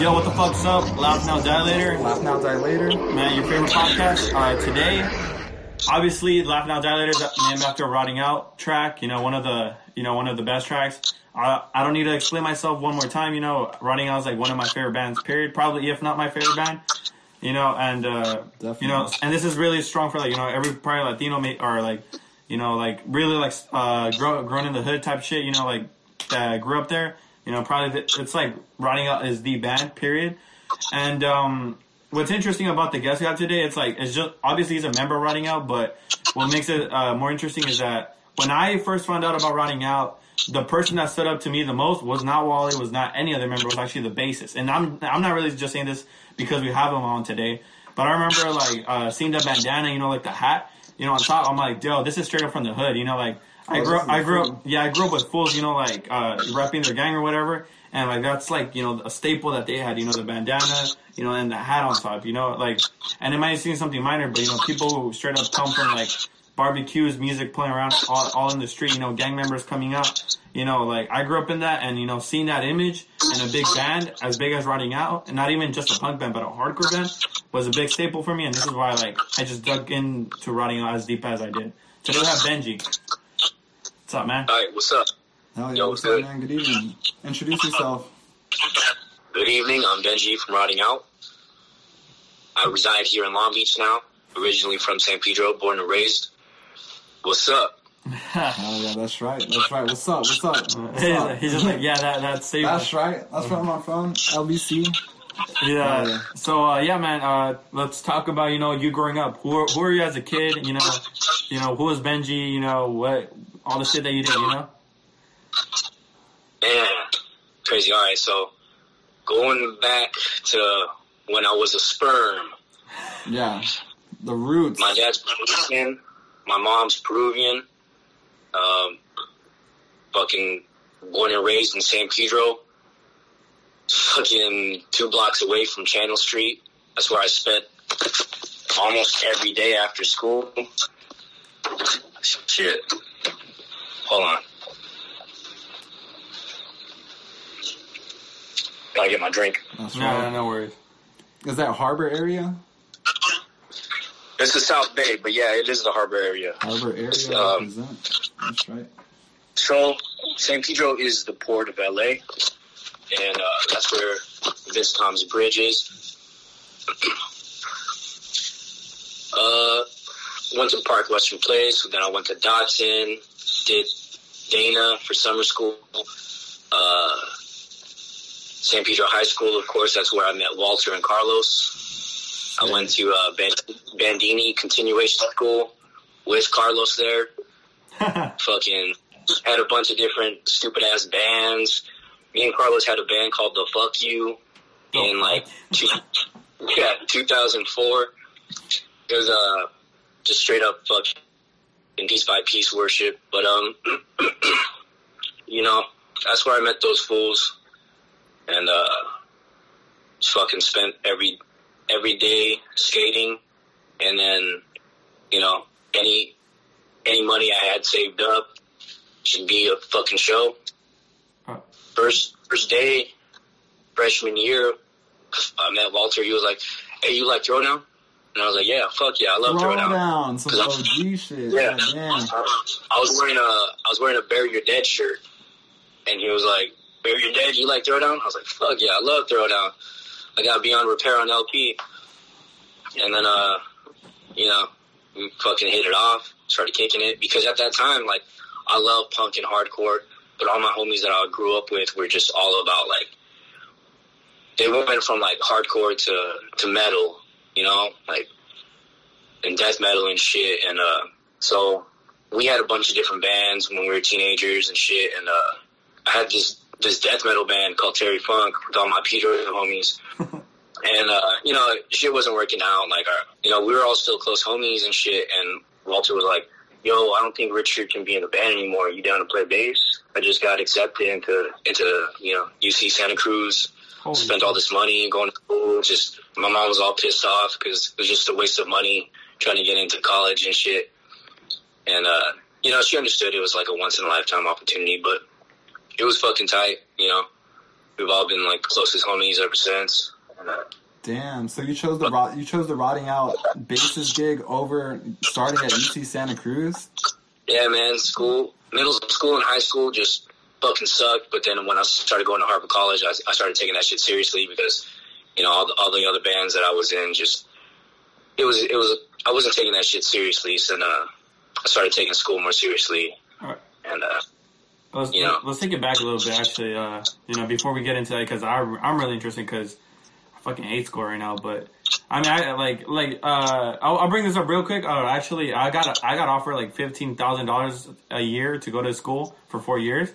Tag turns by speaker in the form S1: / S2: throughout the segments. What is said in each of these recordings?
S1: Yo, what the fuck's up? Laugh Now Die Later.
S2: Laugh Now Die Later.
S1: Man, your favorite podcast. Uh, today, obviously, Laugh Now Die Later is named after a Rotting Out track. You know, one of the you know one of the best tracks. Uh, I don't need to explain myself one more time. You know, Rotting Out is like one of my favorite bands. Period. Probably, if not my favorite band. You know, and uh, you know, and this is really strong for like you know every probably Latino ma- or like you know like really like uh, grow, grown in the hood type shit. You know, like that grew up there. You know, probably the, it's like Rotting Out is the band. Period. And um, what's interesting about the guest we have today, it's like it's just obviously he's a member of Rotting Out, but what makes it uh, more interesting is that when I first found out about Rotting Out, the person that stood up to me the most was not Wally, was not any other member, was actually the bassist. And I'm I'm not really just saying this because we have him on today, but I remember like uh, seeing the bandana, you know, like the hat, you know, on top. I'm like, yo, this is straight up from the hood, you know, like. I grew up, I grew up, yeah, I grew up with fools, you know, like, uh, repping their gang or whatever. And like, that's like, you know, a staple that they had, you know, the bandana, you know, and the hat on top, you know, like, and it might seem something minor, but you know, people who straight up come from like barbecues, music playing around all, all in the street, you know, gang members coming out, you know, like I grew up in that and, you know, seeing that image in a big band as big as Rotting Out and not even just a punk band, but a hardcore band was a big staple for me. And this is why like I just dug into Rotting Out as deep as I did. Today we have Benji. What's up, man?
S3: All right, what's up?
S2: Hell yeah,
S3: Yo,
S2: what's
S3: good.
S2: up, man? Good evening. Introduce yourself.
S3: Good evening. I'm Benji from Rotting Out. I reside here in Long Beach now. Originally from San Pedro, born and raised. What's up?
S2: oh yeah, that's right. That's right. What's up? What's up? What's
S1: He's,
S2: up?
S1: he's just like, yeah, that that's safe.
S2: That's right. That's right, my phone. LBC.
S1: Yeah.
S2: Yeah.
S1: So uh, yeah, man. Uh, let's talk about you know you growing up. Who are, who are you as a kid? You know, you know who was Benji? You know what all the shit that you did. You know.
S3: Man, crazy. All right, so going back to when I was a sperm.
S2: Yeah. The roots.
S3: My dad's Puerto My mom's Peruvian. Um, fucking born and raised in San Pedro. Fucking two blocks away from Channel Street. That's where I spent almost every day after school. Shit. Hold on. Gotta get my drink.
S2: That's
S1: No, no,
S2: right.
S1: no worries.
S2: Is that Harbor area?
S3: It's the South Bay, but yeah, it is the harbor area.
S2: Harbor area
S3: Um,
S2: represent. That's right.
S3: So, San Pedro is the port of LA, and uh, that's where Vincent Thomas Bridge is. uh, went to Park Western Place, then I went to Dodson, did Dana for summer school. Uh, San Pedro High School, of course, that's where I met Walter and Carlos. I went to uh, Bandini Continuation School with Carlos there fucking had a bunch of different stupid ass bands. Me and Carlos had a band called The Fuck You in like two, yeah, 2004. It was uh just straight up fucking piece by piece worship. But um you know, that's where I met those fools and uh just fucking spent every every day skating and then you know, any any money I had saved up should be a fucking show. First first day, freshman year, I met Walter. He was like, "Hey, you like throwdown?" And I was like, "Yeah, fuck yeah, I love
S2: Throw
S3: throwdown."
S2: down. Some OG shit.
S3: Yeah. I was wearing a I was wearing a Bury Your Dead shirt, and he was like, "Bury Your Dead, you like throwdown?" I was like, "Fuck yeah, I love throwdown." I got Beyond Repair on LP, and then uh, you know, we fucking hit it off, started kicking it because at that time, like, I love punk and hardcore, but all my homies that I grew up with were just all about like they went from like hardcore to to metal, you know, like and death metal and shit, and uh, so we had a bunch of different bands when we were teenagers and shit, and uh, I had this this death metal band called Terry Funk with all my Peter homies. And uh, you know, shit wasn't working out. Like, our, you know, we were all still close homies and shit. And Walter was like, "Yo, I don't think Richard can be in the band anymore. You down to play bass?" I just got accepted into into you know UC Santa Cruz.
S1: Holy
S3: Spent all this money going to school. Just my mom was all pissed off because it was just a waste of money trying to get into college and shit. And uh, you know, she understood it was like a once in a lifetime opportunity, but it was fucking tight. You know, we've all been like closest homies ever since. And, uh,
S2: Damn. So you chose the rot- you chose the rotting out basis gig over starting at UC Santa Cruz.
S3: yeah, man, school, middle school and high school just fucking sucked. But then when I started going to Harbor College, I, I started taking that shit seriously because you know all the, all the other bands that I was in just it was it was I wasn't taking that shit seriously. So then, uh, I started taking school more seriously,
S1: Alright.
S3: and uh,
S1: Let's,
S3: You know.
S1: let's take it back a little bit, actually. Uh, you know, before we get into that, because I I'm really interested because I fucking hate school right now. But I mean, I like like uh, I'll, I'll bring this up real quick. Uh, actually, I got a, I got offered like fifteen thousand dollars a year to go to school for four years,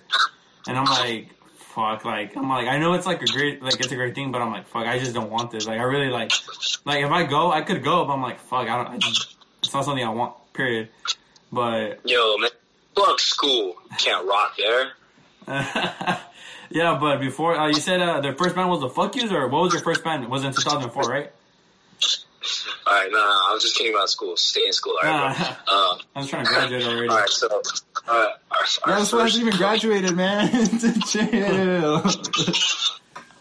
S1: and I'm like, fuck, like I'm like I know it's like a great like it's a great thing, but I'm like, fuck, I just don't want this. Like I really like like if I go, I could go, but I'm like, fuck, I don't. I just, it's not something I want. Period. But
S3: yo, man, fuck school, can't rock there.
S1: yeah, but before uh, you said uh, the first band was the Fuck Yous, or what was your first band? It was in 2004, right?
S3: All right, no, no, I was just kidding about school. Stay in school, all right,
S1: Nah.
S3: Um,
S1: I was trying to graduate already.
S3: all right, so uh, our, our,
S2: one
S3: first-
S2: hasn't even graduated, man. Chill.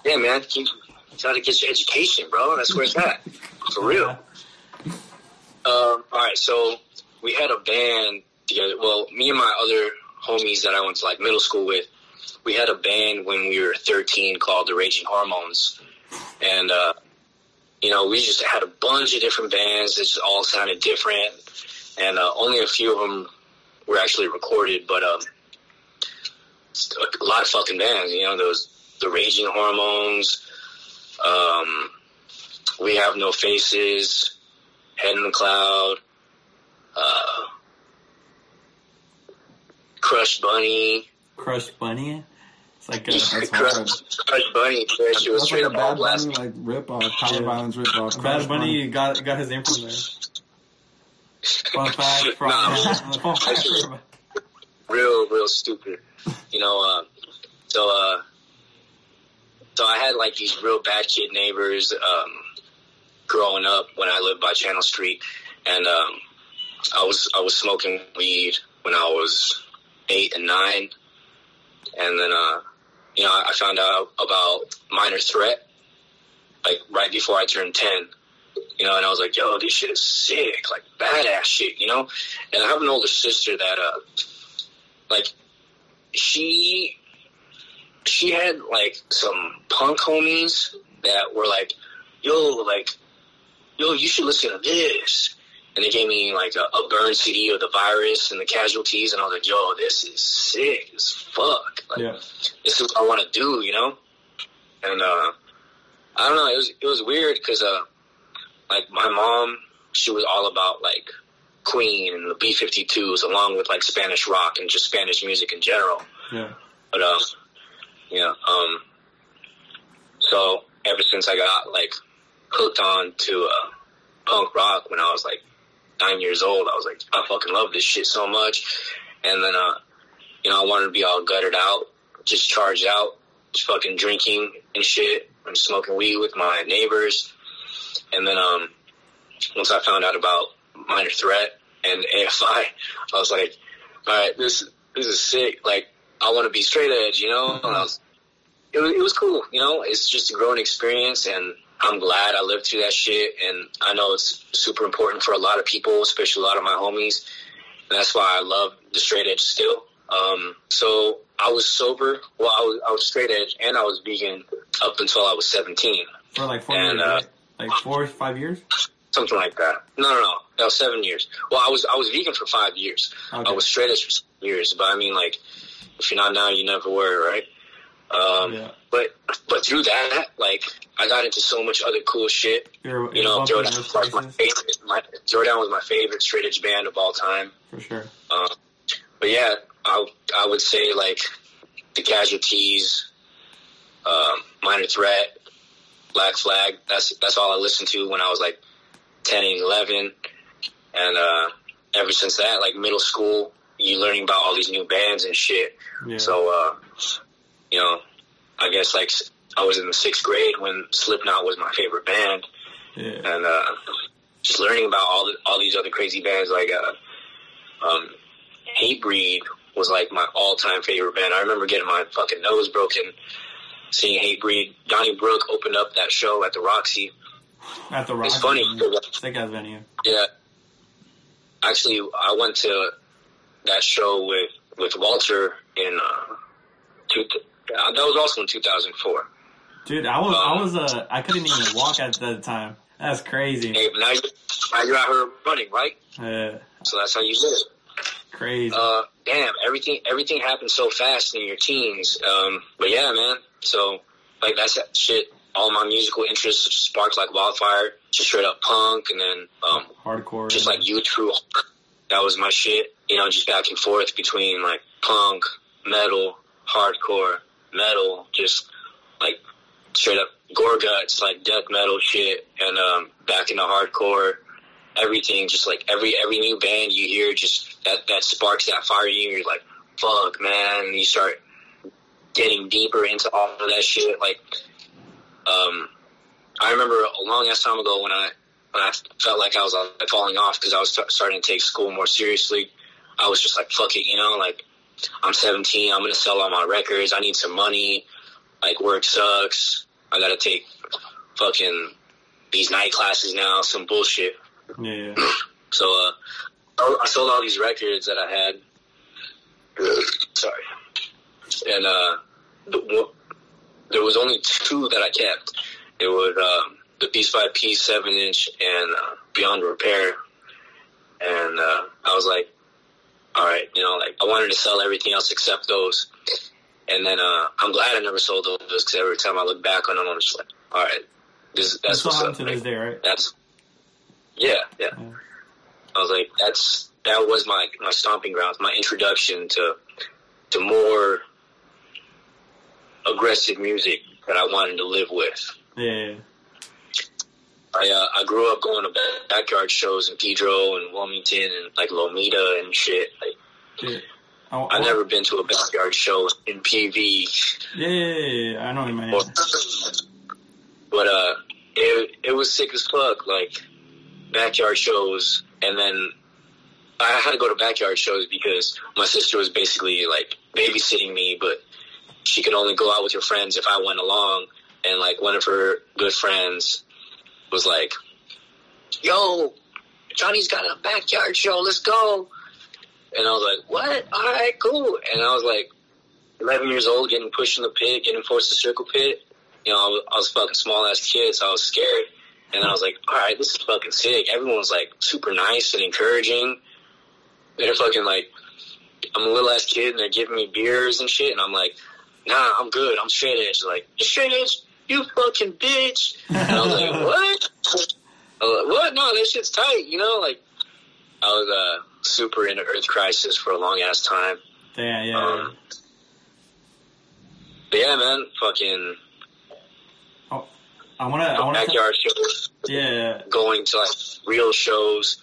S3: yeah, man, you gotta get your education, bro. That's where it's at, for real. Um, all right, so we had a band together. Well, me and my other homies that I went to like middle school with, we had a band when we were 13 called the Raging Hormones, and uh, you know we just had a bunch of different bands that just all sounded different, and uh, only a few of them were actually recorded, but um, a lot of fucking bands. You know, those the Raging Hormones. Um, we have no faces. Head in the Cloud, uh, Crush Bunny,
S1: Crushed Bunny. It's like a,
S2: That's.
S3: Crush, Crush Bunny. That was
S2: That's
S3: straight
S2: like a
S3: up
S2: Bad. Bunny like rip off, Power
S1: Yeah.
S2: Violence rip off.
S1: Bad Bunny got got his name from there. Fun fact from
S3: Nah.
S1: fun fact from
S3: real, real stupid. You know, uh, so, uh, so I had like these real bad kid neighbors, um, growing up when I lived by Channel Street. And, um, I was, I was smoking weed when I was eight and nine. And then, uh, you know, I found out about minor threat, like right before I turned 10. You know, and I was like, yo, this shit is sick, like badass shit, you know? And I have an older sister that, uh, like she she had like some punk homies that were like, yo, like, yo, you should listen to this. And they gave me like a, a burn CD of the virus and the casualties, and I was like, yo, this is sick as fuck. Like,
S1: Yeah.
S3: this is what I want to do, you know? And, uh, I don't know, it was, it was weird because, uh, like my mom, she was all about like Queen and the B-52s along with like Spanish rock and just Spanish music in general.
S1: Yeah.
S3: But, uh, yeah, um, so ever since I got like hooked on to, uh, punk rock when I was like nine years old, I was like, I fucking love this shit so much. And then, uh, you know, I wanted to be all gutted out, just charged out, just fucking drinking and shit and smoking weed with my neighbors. And then, um, once I found out about Minor Threat and AFI, I was like, all right, this, this is sick. Like, I want to be straight edge, you know? And I was, it was, it was cool, you know? It's just a growing experience and I'm glad I lived through that shit. And I know it's super important for a lot of people, especially a lot of my homies. And that's why I love the straight edge still. Um, so I was sober. Well, I was, I was straight edge and I was vegan up until I was 17.
S1: For like four
S3: And,
S1: years,
S3: uh,
S1: right? Like four, five years?
S3: Something like that. No, no, no. No, seven years. Well, I was I was vegan for five years.
S1: Okay.
S3: I was straight edge for seven years. But I mean, like, if you're not now, you never were, right? Um,
S1: Yeah.
S3: But but through that, like, I got into so much other cool shit.
S1: You're,
S3: You know,
S1: those
S3: was my favorite. My, Jordan was my favorite straight edge band of all time.
S1: for sure.
S3: Um, but yeah, I I would say like the casualties, um, minor threat, Black Flag. That's that's all I listened to when I was like ten and eleven, and uh, ever since that, like middle school, you learning about all these new bands and shit.
S1: Yeah.
S3: So uh, you know, I guess like I was in the sixth grade when Slipknot was my favorite band
S1: yeah.
S3: and uh, just learning about all the, all these other crazy bands like uh, um, Hatebreed was like my all time favorite band. I remember getting my fucking nose broken seeing Hatebreed. Donnybrook opened up that show at the Roxy.
S1: At the Rock.
S3: It's funny.
S1: Sick ass venue.
S3: Yeah. Actually, I went to that show with with Walter in uh, two, uh, that was also in 2004.
S1: Dude, I was I
S3: Um,
S1: was uh I couldn't even walk at the time. That's crazy.
S3: Hey, now you now you're out here running, right?
S1: Yeah,
S3: So that's how you live.
S1: Crazy.
S3: Uh, damn, everything everything happened so fast in your teens. Um, but yeah, man. So like that's that shit. All my musical interests sparked like wildfire. Just straight up punk, and then um,
S1: Hardcore.
S3: just like you true. That was my shit. You know, just back and forth between like punk, metal, hardcore, metal, just like straight up gore guts, like death metal shit, and um, back into hardcore. Everything, just like every every new band you hear, just that that sparks that fire in you. You're like, fuck, man. And you start getting deeper into all of that shit. Like, um, I remember a long ass time ago when I when I felt like I was like, falling off because I was st- starting to take school more seriously. I was just like, fuck it, you know, like I'm 17, I'm gonna sell all my records. I need some money. Like work sucks. I gotta take fucking these night classes now. Some bullshit.
S1: Yeah.
S3: So uh, I I sold all these records that I had. Sorry, and uh, the, there was only two that I kept. It was um, the Piece by Piece seven inch and uh, Beyond Repair. And uh, I was like, all right, you know, like I wanted to sell everything else except those. And then uh, I'm glad I never sold those because every time I look back on them, I'm just like, all right, this
S1: That's
S3: that's what's up.
S1: this day, right?
S3: that's yeah, yeah.
S1: Yeah.
S3: I was like, that's that was my my stomping grounds, my introduction to to more aggressive music that I wanted to live with.
S1: Yeah.
S3: I uh, I grew up going to backyard shows in Pedro and Wilmington and like Lomita and shit. Like.
S1: I, I,
S3: I've never been to a backyard show in PV.
S1: Yeah, yeah, yeah, yeah. I know what you mean.
S3: Or- But uh, it it was sick as fuck. Like backyard shows, and then I had to go to backyard shows because my sister was basically like babysitting me, but she could only go out with her friends if I went along. And like one of her good friends was like, "Yo, Johnny's got a backyard show. Let's go." And I was like, "What? All right, cool." And I was like, 11 years old, getting pushed in the pit, getting forced to circle pit. You know, I was, I was fucking small ass kid, so I was scared. And I was like, all right, this is fucking sick. Everyone's like super nice and encouraging. They're fucking like, I'm a little ass kid and they're giving me beers and shit. And I'm like, nah, I'm good. I'm straight edge. They're like, straight edge? You fucking bitch. And I was like, what? Was like, what? No, that shit's tight, you know? Like, I was uh, super into Earth Crisis for a long ass time.
S1: Yeah, yeah.
S3: Um, but yeah, man, fucking
S1: I wanna, I wanna.
S3: backyard shows,
S1: Yeah,
S3: going to like real shows.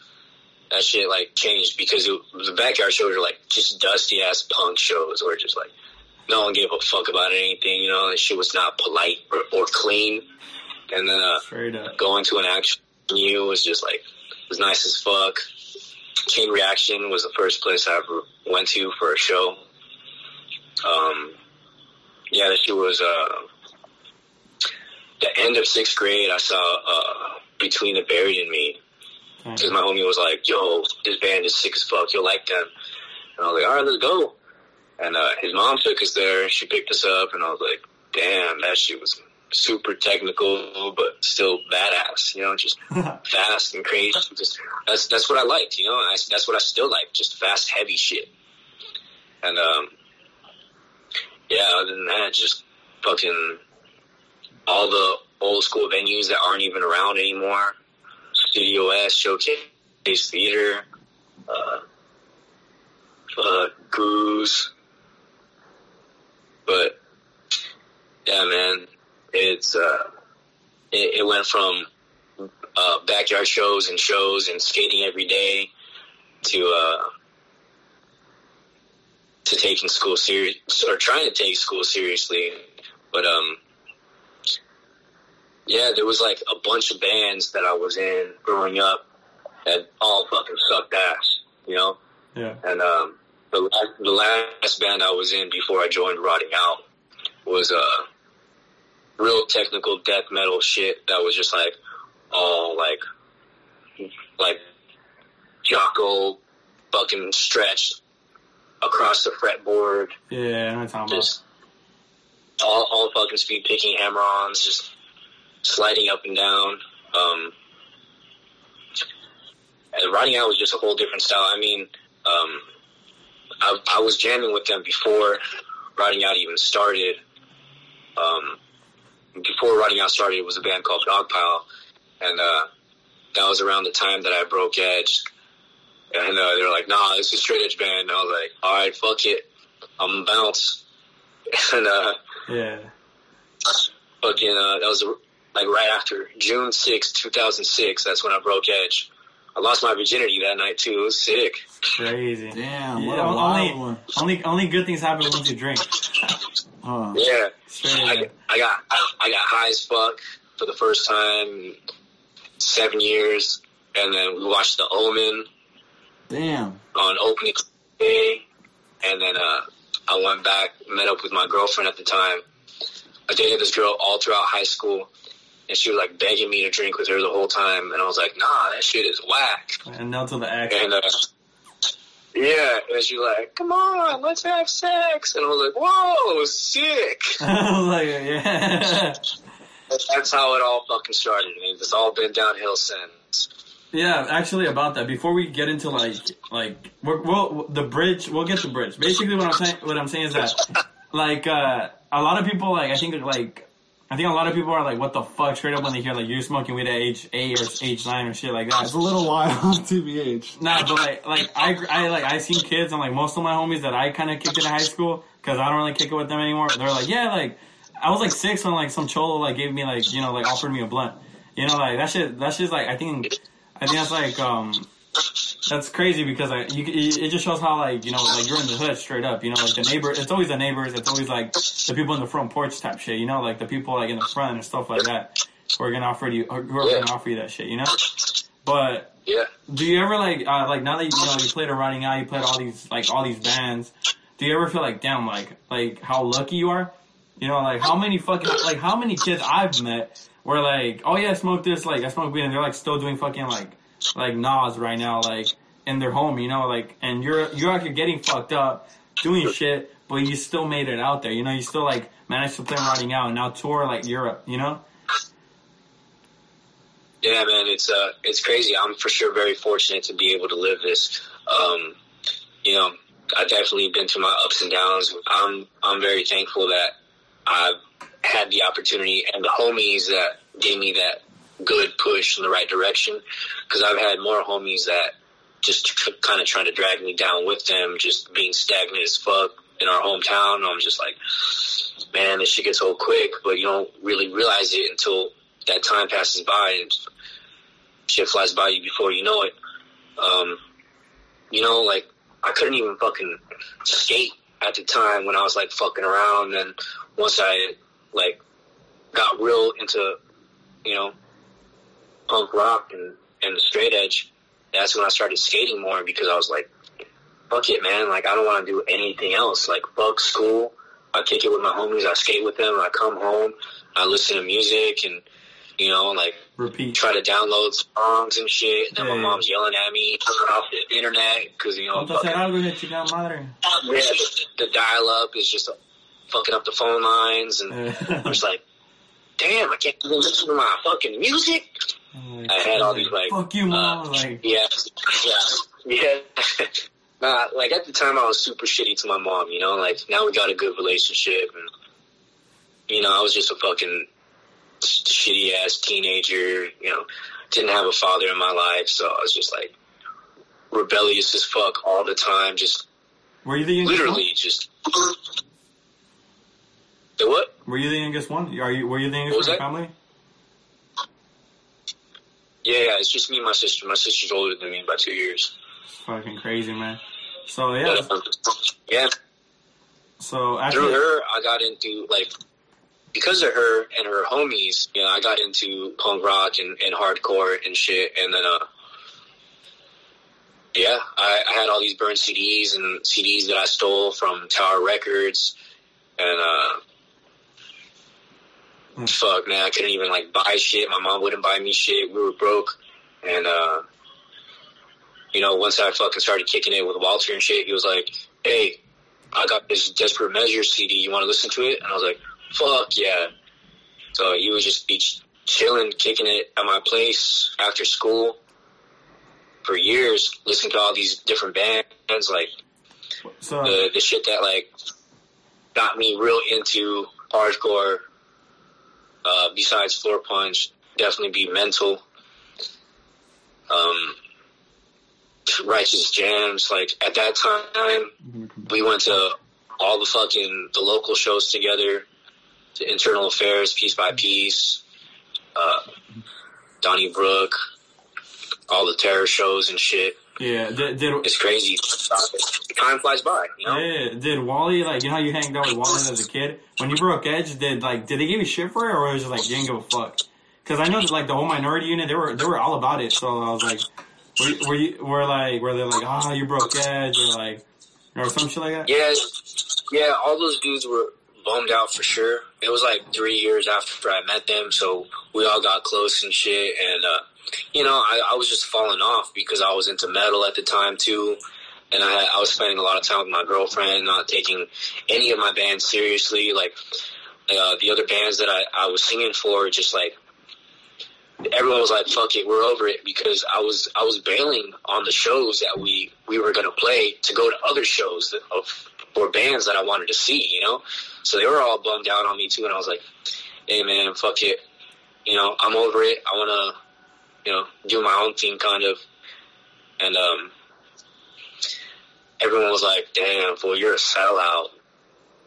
S3: That shit like changed because it, the backyard shows are like just dusty ass punk shows where just like no one gave a fuck about anything. You know, that shit was not polite or, or clean. And then uh, going to an actual venue was just like was nice as fuck. Chain Reaction was the first place I ever went to for a show. Um, yeah, that shit was uh, the end of sixth grade. I saw uh, Between the Buried and Me because my homie was like, "Yo, this band is sick as fuck. You'll like them." And I was like, "All right, let's go." And uh, his mom took us there. She picked us up, and I was like, "Damn, that shit was super technical, but still badass. You know, just fast and crazy. Just that's that's what I liked. You know, I, that's what I still like. Just fast, heavy shit. And um, yeah. Other than that, just fucking all the old school venues that aren't even around anymore. Studio S, Showcase Theater, uh, uh, Goose. But yeah, man, it's uh, it, it went from uh, backyard shows and shows and skating every day to uh, to taking school serious or trying to take school seriously. But um, yeah, there was like a bunch of bands that I was in growing up that all fucking sucked ass, you know.
S1: Yeah.
S3: And um, the last, the last band I was in before I joined Rotting Out was uh real technical death metal shit that was just like all like like Jocko fucking stretched across the fretboard,
S1: Yeah, I know what you're talking about.
S3: all all fucking speed picking hammer-ons, just sliding up and down. Um, and Rotting Out was just a whole different style. I mean, um, I, I was jamming with them before Rotting Out even started. Um, before Rotting Out started, it was a band called Dogpile, and uh, that was around the time that I broke Edge. And uh, they were like, "Nah, this is straight edge band." And I was like, "All right, fuck it, I'm bounce." and uh,
S1: Yeah.
S3: fucking uh, that was like right after June sixth, two 2006. That's when I broke Edge. I lost my virginity that night too. It was sick.
S1: Crazy.
S2: Damn,
S1: Yeah,
S2: what a
S1: only,
S2: one.
S1: only only good things happen once you drink.
S2: Huh.
S3: Yeah, I, I got I got high as fuck for the first time in seven years, and then we watched The Omen
S2: Damn.
S3: on opening day, and then uh, I went back, met up with my girlfriend at the time. I dated this girl all throughout high school, and she was like begging me to drink with her the whole time, and I was like, "Nah, that shit is whack."
S1: and now to the X.
S3: And uh, yeah, and she was like, "Come on, let's have sex," and I was like, "Whoa, sick!"
S1: I was like, yeah.
S3: That's how it all fucking started, and it's all been downhill since.
S1: Yeah, actually, about that. Before we get into like, like, we're, we'll the bridge. We'll get the bridge. Basically, what I'm saying, what I'm saying is that, like, uh, a lot of people, like, I think, like, I think a lot of people are like, what the fuck, straight up when they hear like you're smoking weed at age eight or age nine or shit like that.
S2: It's a little wild on TBH.
S1: Nah, but like, like I, I like I seen kids and like most of my homies that I kind of kicked it in high school because I don't really kick it with them anymore. They're like, yeah, like I was like six when like some cholo like gave me like you know like offered me a blunt. You know, like that shit. That shit's like I think, I think that's like um, that's crazy because like you it just shows how like you know like you're in the hood straight up. You know, like the neighbor. It's always the neighbors. It's always like the people in the front porch type shit. You know, like the people like in the front and stuff like that who are gonna offer you who are
S3: Yeah.
S1: gonna offer you that shit. You know, but
S3: Yeah,
S1: do you ever like uh, like now that you, you know you played a Rotting Out, you played all these like all these bands? Do you ever feel like damn like like how lucky you are? You know like how many fucking like how many kids I've met were like oh yeah I smoke this like I smoke weed and they're like still doing fucking like like Nas right now like in their home you know like and you're you're out here getting fucked up doing shit but you still made it out there you know you still like managed to play Rotting Out and now tour like Europe you know
S3: yeah, man. It's uh, it's crazy. I'm for sure very fortunate to be able to live this. Um, you know, I've definitely been through my ups and downs. I'm I'm very thankful that I've had the opportunity and the homies that gave me that good push in the right direction. Because I've had more homies that just kind of trying to drag me down with them, just being stagnant as fuck in our hometown. I'm just like, man, this shit gets old quick, but you don't really realize it until that time passes by and shit flies by you before you know it. Um, you know, like I couldn't even fucking skate at the time when I was like fucking around. And once I like got real into, you know, punk rock and, and the straight edge, that's when I started skating more because I was like, fuck it, man. Like I don't want to do anything else. Like fuck school. I kick it with my homies. I skate with them. I come home. I listen to music and, you know, like
S1: repeat
S3: try to download songs and shit. And then
S1: Yeah,
S3: my mom's yelling at me turn off the internet because you know
S1: Ponte a hacer
S3: fucking,
S1: algo de chica madre
S3: yeah, the, the dial up is just fucking up the phone lines, and I'm just like, damn, I can't even listen to my fucking music. I had all these like,
S1: fuck you mom
S3: uh,
S1: like
S3: yeah, yeah, yeah. nah, like at the time I was super shitty to my mom. You know, like now we got a good relationship, and you know I was just a fucking shitty ass teenager. You know, didn't have a father in my life, so I was just like rebellious as fuck all the time. Just
S1: Were you the
S3: literally just. The what?
S1: Were you the youngest one? Are you? Were you the youngest in your
S3: that?
S1: family?
S3: Yeah, yeah, it's just me and my sister. My sister's older than me by two years.
S1: It's fucking crazy, man. So yeah,
S3: yeah,
S1: so
S3: through her, I got into like because of her and her homies. You know, I got into punk rock and, and hardcore and shit. And then, uh, yeah, I, I had all these burned CDs and CDs that I stole from Tower Records, and uh, fuck, man, I couldn't even like buy shit. My mom wouldn't buy me shit. We were broke, and uh, you know, once I fucking started kicking it with Walter and shit, he was like, "Hey, I got this Desperate Measures CD. You want to listen to it?" And I was like, "Fuck yeah!" So he would just be chilling, kicking it at my place after school for years, listening to all these different bands, like
S1: So
S3: the the shit that like got me real into hardcore. Uh, besides Floor Punch, definitely be Mental. Um, Righteous Jams. Like at that time, we went to all the fucking the local shows together. To Internal Affairs, Piece by Piece, uh, Donnybrook, all the terror shows and shit.
S1: Yeah, did, did
S3: It's crazy. Time flies by, you know.
S1: yeah, did Wally like you know how you hanged out with Wally as a kid? When you broke Edge, did like did they give you shit for it or was it just like you didn't give a fuck? Because I know that like the whole minority unit they were they were all about it. So I was like, were, were you were like were they like ah you broke Edge or like or some shit like that?
S3: Yeah, yeah, all those dudes were bummed out for sure. It was like three years after I met them, so we all got close and shit. And uh, you know, I, I was just falling off because I was into metal at the time too, and I, I was spending a lot of time with my girlfriend, not taking any of my bands seriously. Like uh, the other bands that I, I was singing for, just like everyone was like, "Fuck it, we're over it," because I was I was bailing on the shows that we we were gonna play to go to other shows of or bands that I wanted to see, you know. So they were all bummed out on me too, and I was like, "Hey man, fuck it, you know, I'm over it. I wanna, you know, do my own thing, kind of." And um, everyone was like, "Damn, fool, you're a sellout."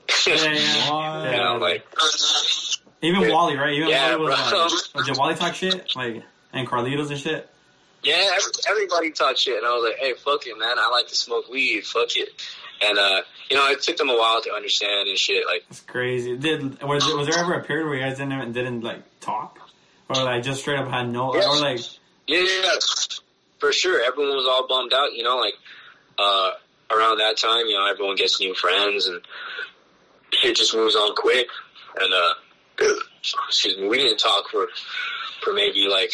S1: Yeah, yeah.
S2: What?
S3: You know, like,
S1: Even
S3: Yeah.
S1: Wally, right? Even
S3: Yeah,
S1: Wally was
S3: bro.
S1: like, did Wally talk shit like and Carlitos and shit?
S3: Yeah, everybody talked shit, and I was like, "Hey, fuck it, man! I like to smoke weed. Fuck it." And uh, you know, it took them a while to understand and shit. Like,
S1: It's crazy. Did was was there ever a period where you guys didn't didn't like talk or like just straight up had no
S3: Yeah.
S1: or like
S3: yeah, yeah, for sure, everyone was all bummed out. You know, like uh, around that time, you know, everyone gets new friends, and shit just moves on quick. And uh, excuse me, we didn't talk for for maybe like,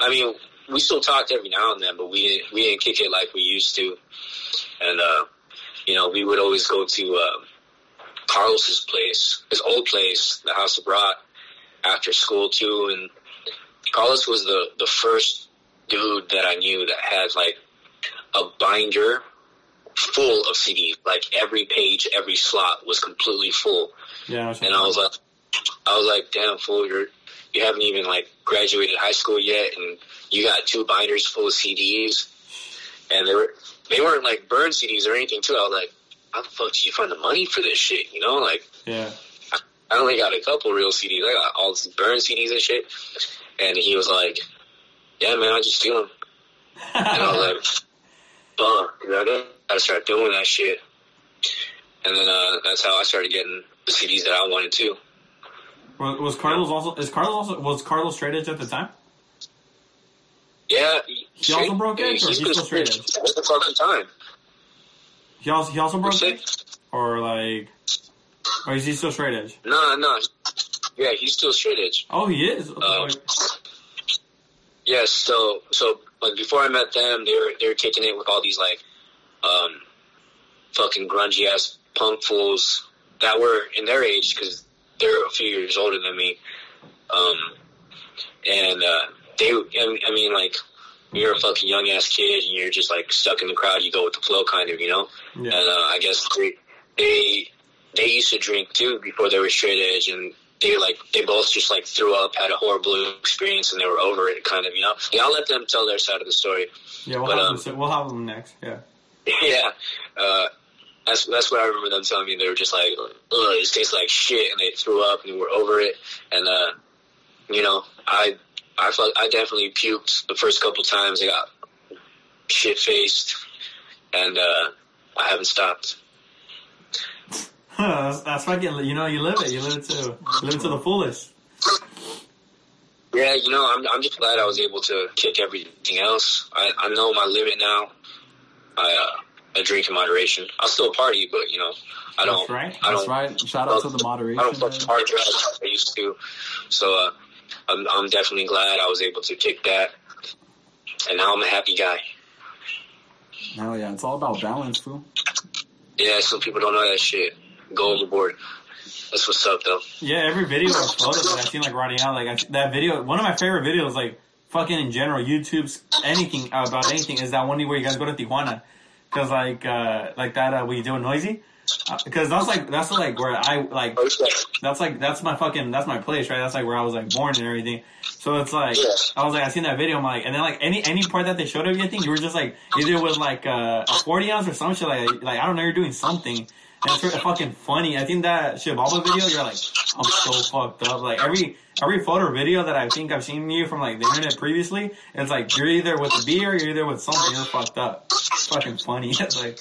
S3: I mean, we still talked every now and then, but we didn't we didn't kick it like we used to. And uh, you know, we would always go to uh, Carlos's place, his old place, the House of Brat, after school too. And Carlos was the the first dude that I knew that had like a binder full of CDs. Like every page, every slot was completely full.
S1: yeah.
S3: And I was like, I was like, damn fool, you're you haven't even like graduated high school yet, and you got two binders full of CDs, and they were they weren't like burn CDs or anything too. I was like, how the fuck did you find the money for this shit? You know, like
S1: yeah.
S3: I only got a couple real CDs. I got all these burn CDs and shit. And he was like, yeah, man, I just steal them. And I was like, fuck, you know, I gotta start doing that shit. And then uh, that's how I started getting the CDs that I wanted too.
S1: was, was Carlos also is Carlos also was Carlos straight edge at the time?
S3: Yeah.
S1: He also broke edge, or he's still straight edge?
S3: The fucking time.
S1: He also he also broke
S3: Shit.
S1: edge or like or is he still straight edge?
S3: No, no. Yeah, he's still straight edge.
S1: Oh, he is.
S3: Um, Yes, so so like before I met them, they were they were kicking it with all these like um fucking grungy ass punk fools that were in their age because they're a few years older than me. Um, and uh, they, I I mean, like you're a fucking young ass kid and you're just like stuck in the crowd. You go with the flow, kind of, you know.
S1: yeah.
S3: And uh, I guess they, they they used to drink too before they were straight edge, and they like they both just like threw up, had a horrible experience, and they were over it, kind of, you know. Yeah, I'll let them tell their side of the story.
S1: yeah, we'll
S3: but,
S1: have
S3: um,
S1: him, we'll have him next. Yeah.
S3: yeah, uh, that's that's what I remember them telling me. They were just like, "Ugh, it tastes like shit," and they threw up, and were over it. And uh, you know, I I felt I definitely puked the first couple times. I got shit faced, and uh, I haven't stopped.
S1: That's, that's fucking you know you live it you live it to live it to the fullest.
S3: Yeah, you know, I'm I'm just glad I was able to kick everything else. I I know my limit now. I uh, I drink in moderation. I'll still party, but you know, I don't.
S1: That's right.
S3: I
S2: That's
S3: don't.
S2: right. Shout out to the moderation.
S3: I don't fucking party as I used to. So uh, I'm, I'm definitely glad I was able to kick that, and now I'm a happy guy.
S2: Hell yeah, it's all about balance, fool.
S3: Yeah, some people don't know that shit. Go overboard. That's what's up, though.
S1: Yeah, every video or photo that I've seen like rotting out, like I, that video, one of my favorite videos, like fucking in general, YouTube's anything about anything is that one where you guys go to Tijuana, cause like uh like that uh, we do noisy, uh, cause that's like that's like where I like that's like that's my fucking that's my place right that's like where I was like born and everything so it's like. I was like I seen that video I'm like and then like any any part that they showed of you I think you were just like either with like uh, a 40 ounce or some shit like like I don't know you're doing something it's really fucking funny I think that Shibaba video you're like I'm so fucked up like every every photo or video that I think I've seen you from like the internet previously it's like you're either with a beer or you're either with something you're fucked up it's fucking funny it's like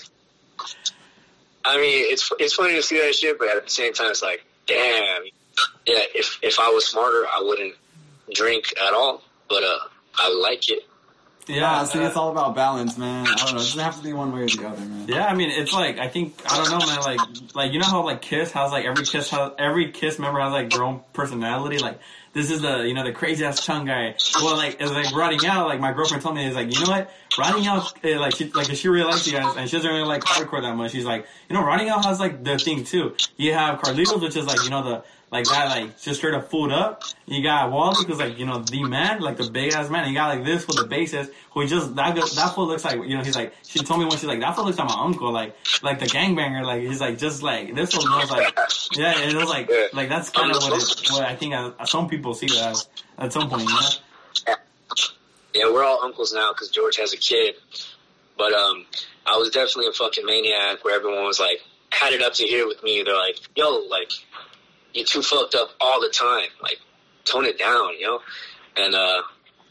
S3: I mean, it's it's funny to see that shit, but at the same time, it's like, damn. Yeah, if if I was smarter, I wouldn't drink at all. But uh, I like it.
S2: Yeah, see,
S1: uh,
S2: it's all about balance, man. I don't know. It doesn't have to be one way or the other, man.
S1: Yeah, I mean, it's like I think I don't know, man. Like, like you know how like Kiss has like every Kiss has every Kiss member has like their own personality. Like this is the you know the crazy ass chung guy. Well, like it's like rotting out. Like my girlfriend told me, is like you know what, rotting out. eh, Like she like she really likes you guys, and she doesn't really like hardcore that much. She's like, you know, rotting out has like the thing too. You have Carlitos, which is like you know the like that like just straight up fooled up. You got Wally, who's like you know the man, like the big ass man. And you got like this with the bassist, who just that go- that fool looks like you know he's like she told me when she's like that fool looks like my uncle, like like the gangbanger, like he's like just like this one knows like yeah, it was like like that's kind of what it, what I think uh, some people see that as at some point, you know.
S3: Yeah, we're all uncles now because George has a kid. But um, I was definitely a fucking maniac where everyone was like had it up to here with me. They're like, "Yo, like you too fucked up all the time. Like tone it down, you know." And uh,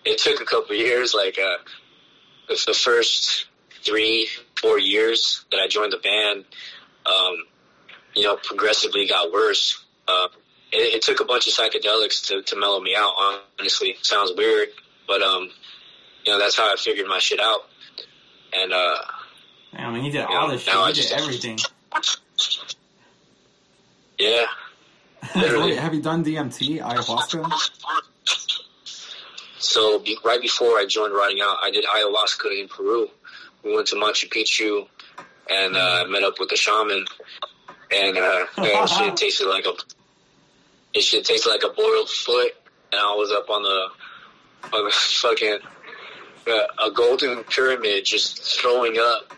S3: it took a couple of years. Like uh, the the first three, four years that I joined the band, um, you know, progressively got worse. Uh, it, it took a bunch of psychedelics to, to mellow me out. Honestly, sounds weird, but um, you know, that's how I figured my shit out. And uh,
S1: I mean, he did all this shit,
S3: I
S1: he did
S3: just-
S1: everything.
S3: yeah,
S2: Wait, have you done DMT, ayahuasca?
S3: So be, right before I joined Rotting Out, I did ayahuasca in Peru. We went to Machu Picchu and uh, met up with the shaman, and uh, shit tasted like a it shit tasted like a boiled foot, and I was up on the on the fucking uh, a golden pyramid just throwing up.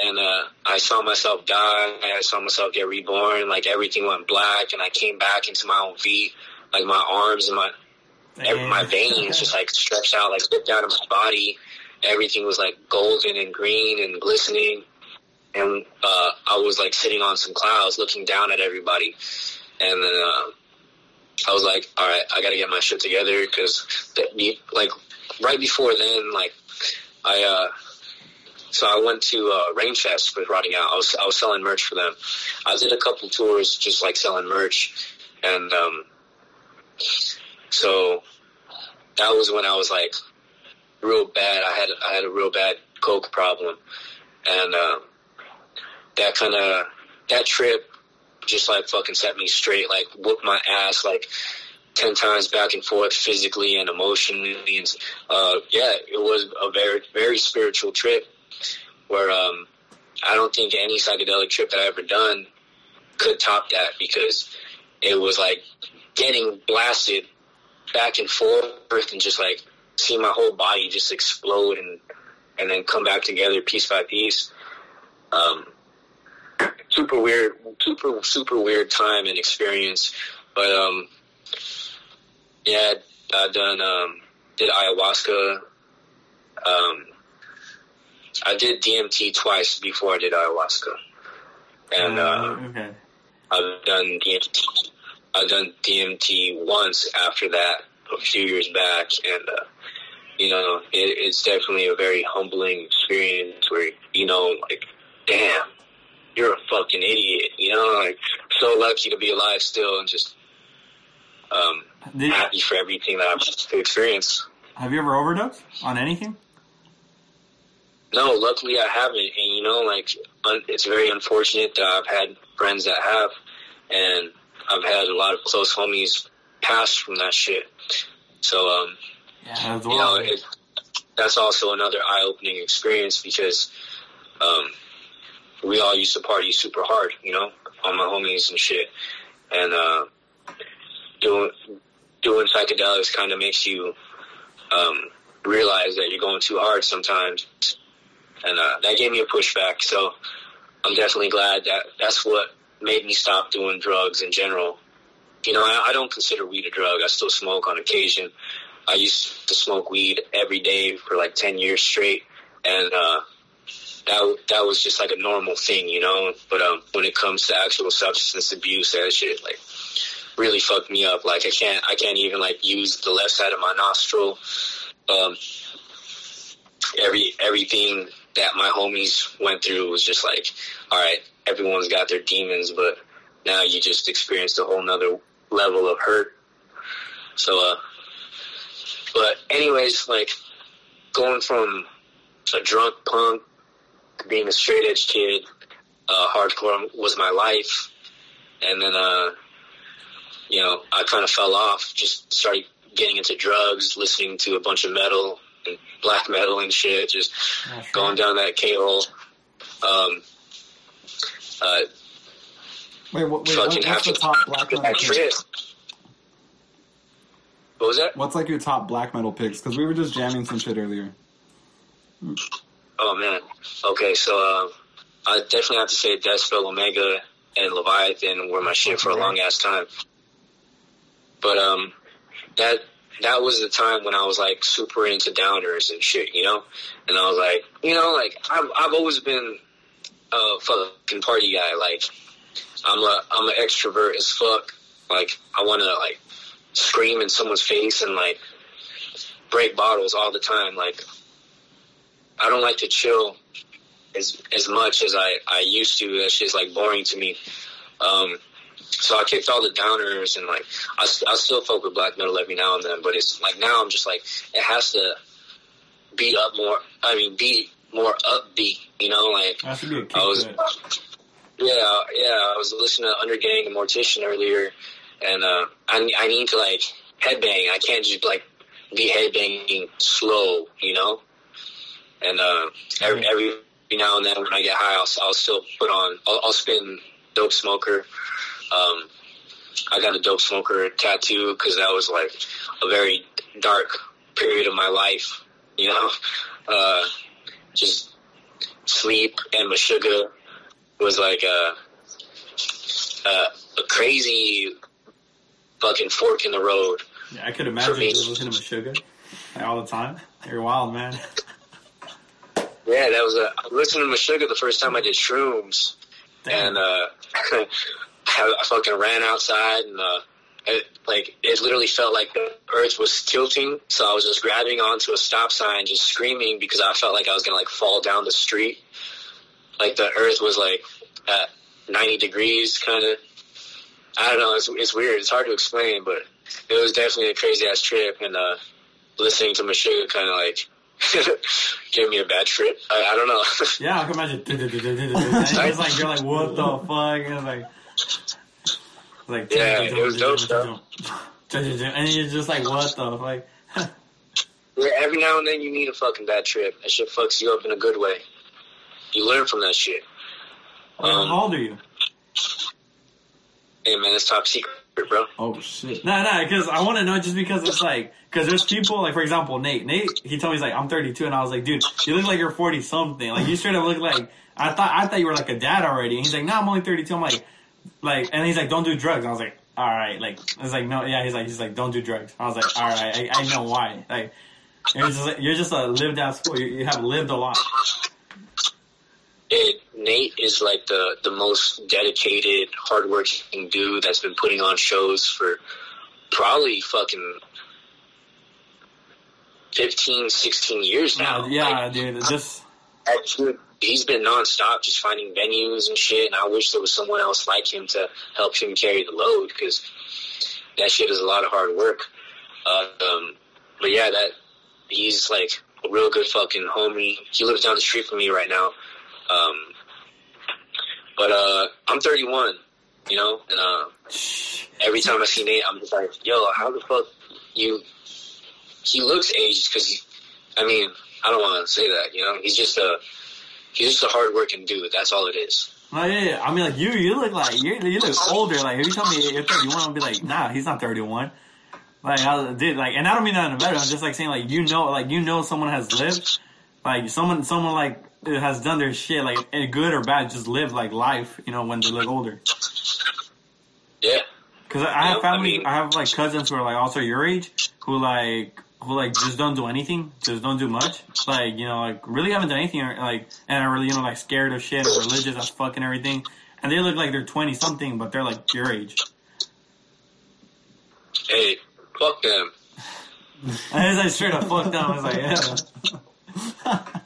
S3: And uh, I saw myself die. I saw myself get reborn. Like everything went black, and I came back into my own feet. Like my arms and my every, my veins just like stretched out, like zipped out of my body. Everything was like golden and green and glistening. And uh, I was like sitting on some clouds looking down at everybody. And then uh, I was like, all right, I got to get my shit together because that like right before then, like I, uh, so I went to uh, Rainfest with Rotting Out. I was, I was selling merch for them. I did a couple tours just like selling merch. And, um, so that was when I was like real bad. I had I had a real bad coke problem, and uh, that kind of that trip just like fucking set me straight. Like whooped my ass like ten times back and forth physically and emotionally. And uh, yeah, it was a very very spiritual trip where um, I don't think any psychedelic trip that I ever done could top that because it was like getting blasted back and forth and just like see my whole body just explode and and then come back together piece by piece. Um, super weird, super super weird time and experience, but um, yeah, I've done um, did ayahuasca. Um, I did DMT twice before I did ayahuasca, and uh,
S1: Uh, okay.
S3: I've done DMT. I've done DMT once after that a few years back, and uh, you know, it, it's definitely a very humbling experience where you know, like, damn, you're a fucking idiot. You know, like, so lucky to be alive still, and just um,
S1: Did,
S3: happy for everything that I've experienced.
S1: have you ever overdosed on anything?
S3: No, luckily I haven't, and you know, like un- it's very unfortunate that I've had friends that have, and I've had a lot of close homies pass from that shit. So, um,
S1: Yeah,
S3: you know, it, that's also another eye-opening experience because um, we all used to party super hard, you know, all my homies and shit, and uh, doing doing psychedelics kind of makes you um, realize that you're going too hard sometimes, and uh, that gave me a pushback. So I'm definitely glad that that's what made me stop doing drugs in general. You know, I, I don't consider weed a drug. I still smoke on occasion. I used to smoke weed every day for like ten years straight, and uh, that that was just like a normal thing, you know. But um, when it comes to actual substance abuse, that shit like really fucked me up. Like I can't I can't even like use the left side of my nostril. Um, every everything that my homies went through was just like, all right, everyone's got their demons, but now you just experienced a whole nother level of hurt. So, uh, but anyways, like going from a drunk punk to being a straight edge kid, uh, hardcore was my life, and then uh, you know I kind of fell off. Just started getting into drugs, listening to a bunch of metal and black metal and shit. Just
S1: sure.
S3: going down that K hole. Um, uh,
S2: Wait, what, wait,
S3: fucking
S2: what,
S3: have
S2: what's the
S3: to
S2: top black metal
S3: that
S2: pick?
S3: What was that?
S2: What's like your top black metal picks? Because we were just jamming some shit earlier.
S3: Oh man. Okay, so uh, I definitely have to say Deathspell Omega and Leviathan were my shit for a long ass time. But um, that that was the time when I was like super into downers and shit, you know. And I was like, you know, like I've I've always been a fucking party guy. Like I'm a I'm an extrovert as fuck. Like I want to like scream in someone's face and like break bottles all the time. Like I don't like to chill as as much as I I used to. That shit's like boring to me. Um, so I kicked all the downers and like I, I still fuck with black metal every now and then, but it's like now I'm just like it has to be up more. I mean, be more upbeat. You know, like
S1: That should be a kick
S3: I was yeah, yeah. I was listening to Undergang and Mortician earlier, and uh, I I need to like headbang. I can't just like be headbanging slow, you know. And uh, every every now and then when I get high, I'll I'll still put on. I'll, I'll spin Dope Smoker. Um, I got a Dope Smoker tattoo because that was like a very dark period of my life, you know. Uh, just sleep and Meshuggah was like a, a a crazy fucking fork in the road.
S1: Yeah, I could imagine you listening to Sugar like, all the time. You're wild, man.
S3: Yeah, that was a. I listened to Meshuggah the first time I did shrooms,
S1: Damn.
S3: and uh, I, I fucking ran outside and uh, it, like it literally felt like the earth was tilting. So I was just grabbing onto a stop sign, just screaming because I felt like I was gonna like fall down the street. Like the earth was like at ninety degrees, kind of. I don't know. It's, it's weird. It's hard to explain, but it was definitely a crazy ass trip. And uh, listening to Meshuggah kind of like gave me a bad trip. I, I don't know.
S1: yeah, I can imagine. It's like you're like, what the fuck? And it's like, like
S3: Yeah, it was dope stuff.
S1: And you're just like, what the fuck?
S3: Yeah, every now and then you need a fucking bad trip. That shit fucks you up in a good way. You learn from that shit. Um,
S1: How old are you?
S3: Hey man, it's top secret, bro.
S2: Oh shit.
S1: No, no, because I want to know just because it's like, because there's people, like, for example, Nate. Nate, he told me, he's like, I'm 32, and I was like, dude, you look like you're 40 something. Like, you straight up look like, I thought, I thought you were like a dad already. And he's like, no, I'm only 32. I'm like, like, and he's like, don't do drugs. I was like, alright. Like, I was like, no, yeah, he's like, he's like, don't do drugs. I was like, alright, I, I know why. Like, you're just, like, you're just a lived out school. You, you have lived a lot.
S3: It, Nate is like the the most dedicated, hardworking dude that's been putting on shows for probably fucking 15, 16 years uh, now.
S1: Yeah, yeah,
S3: Like,
S1: dude, just,
S3: actually, he's been nonstop just finding venues and shit. And I wish there was someone else like him to help him carry the load because that shit is a lot of hard work. Uh, um, but yeah, that he's like a real good fucking homie. He lives down the street from me right now. Um, but uh, I'm 31, you know, and uh, every time I see Nate, I'm just like, yo, how the fuck you? He looks aged because he. I mean, I don't want to say that, you know. He's just a he's just a hardworking dude. That's all it is.
S1: Oh, like, yeah. I mean, like you, you look like you, you look older. Like if you tell me you're 31, I'll be like, nah, he's not 31. Like I did, like, and I don't mean that in a better. I'm just like saying, like you know, like you know, someone has lived, like someone, someone like has done their shit, like good or bad, just live like life, you know, when they look older.
S3: Yeah,
S1: Because I have
S3: I
S1: family,
S3: mean-
S1: I have like cousins who are like also your age, who like who like just don't do anything, just don't do much. Like you know, like really haven't done anything, or, like and are really you know like scared of shit or religious as fuck and everything. And they look like they're twenty something, but they're like your age.
S3: hey, fuck them.
S1: And it's like straight up fucked up. I was like, yeah.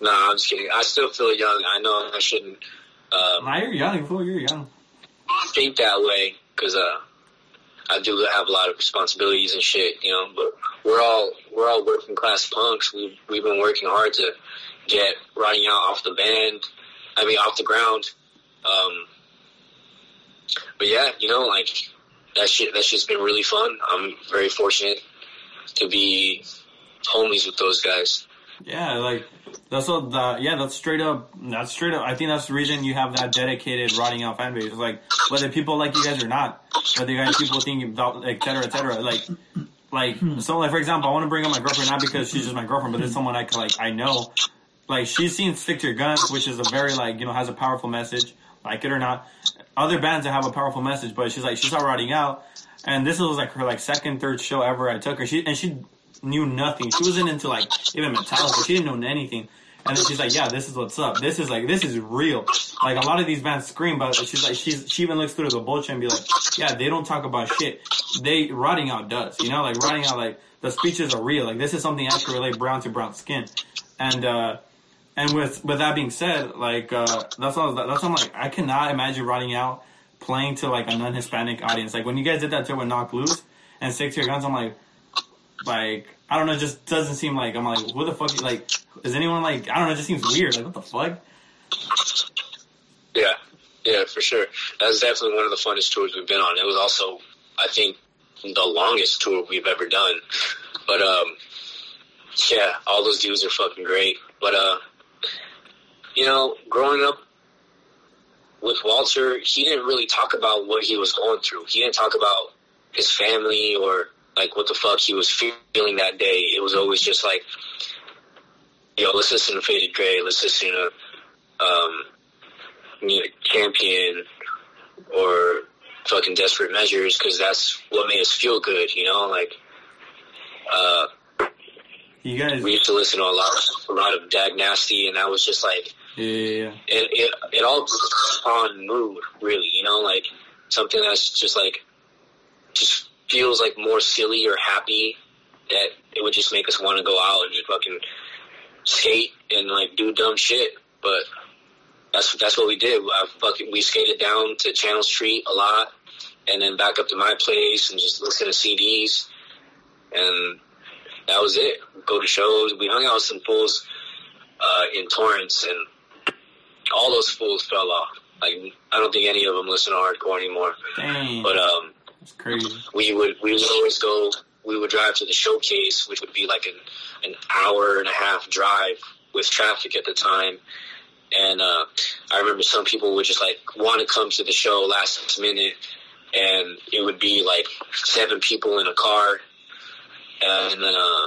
S3: Nah, I'm just kidding. I still feel young. I know I shouldn't um,
S1: Nah, you're young, fool. You're young.
S3: think that way because uh, I do have a lot of responsibilities and shit, you know. But we're all we're all working class punks. We we've been working hard to get out off the band. I mean, off the ground. Um, but yeah, you know, like that shit. That shit's been really fun. I'm very fortunate to be homies with those guys.
S1: Yeah, like that's what the yeah, that's straight up. That's straight up. I think that's the reason you have that dedicated rotting out fan base. Like whether people like you guys or not, whether you guys people think about et cetera, et cetera. Like, like hmm. so, like for example, I want to bring up my girlfriend not because she's just my girlfriend, but it's hmm. someone I can like I know. Like she's seen Stick to Your Guns, which is a very like you know has a powerful message, like it or not. Other bands that have a powerful message, but she's like she's saw rotting out, and this was like her like second, third show ever. I took her, she and she knew nothing. She wasn't into like even Metallica. She didn't know anything. And then she's like, "Yeah, this is what's up. This is like this is real. Like a lot of these bands scream, but she's like, she's she even looks through the bullshit and be like, yeah, they don't talk about shit. They rotting out does, you know, like rotting out like the speeches are real. Like this is something I can relate brown to brown skin, and uh and with with that being said, like uh that's all. That's all I'm like. I cannot imagine rotting out playing to like a non-Hispanic audience. Like when you guys did that tour with Knocked Loose and Stick to Your Guns, I'm like, like I don't know, just doesn't seem like I'm like, what the fuck? Like, is anyone like I don't know? It just seems weird. Like what the fuck?
S3: Yeah, yeah, for sure. That was definitely one of the funnest tours we've been on. It was also, I think, the longest tour we've ever done. But um, yeah, all those dudes are fucking great. But uh, you know, growing up with Walter, he didn't really talk about what he was going through. He didn't talk about his family or like what the fuck he was feeling that day. It was always just like, yo, let's listen to Faded Gray. Let's listen to um, you know, champion or fucking desperate measures because that's what made us feel good, you know. Like, uh,
S1: You guys,
S3: we used to listen to a lot, a lot of Dag Nasty, and that was just like
S1: yeah, yeah, yeah.
S3: it. It, it all on mood, really, you know, like something that's just like just feels like more silly or happy that it would just make us want to go out and just fucking skate and like do dumb shit, but that's that's what we did. I fucking we skated down to Channel Street a lot, and then back up to my place and just listen to CDs, and that was it. Go to shows. We hung out with some fools uh, in Torrance, and all those fools fell off. Like I don't think any of them listen to hardcore anymore.
S1: Dang,
S3: But um,
S1: that's crazy.
S3: we would we would always go. We would drive to the showcase, which would be like an an hour and a half drive with traffic at the time. And uh, I remember some people would just like want to come to the show last minute, and it would be like seven people in a car. And then uh,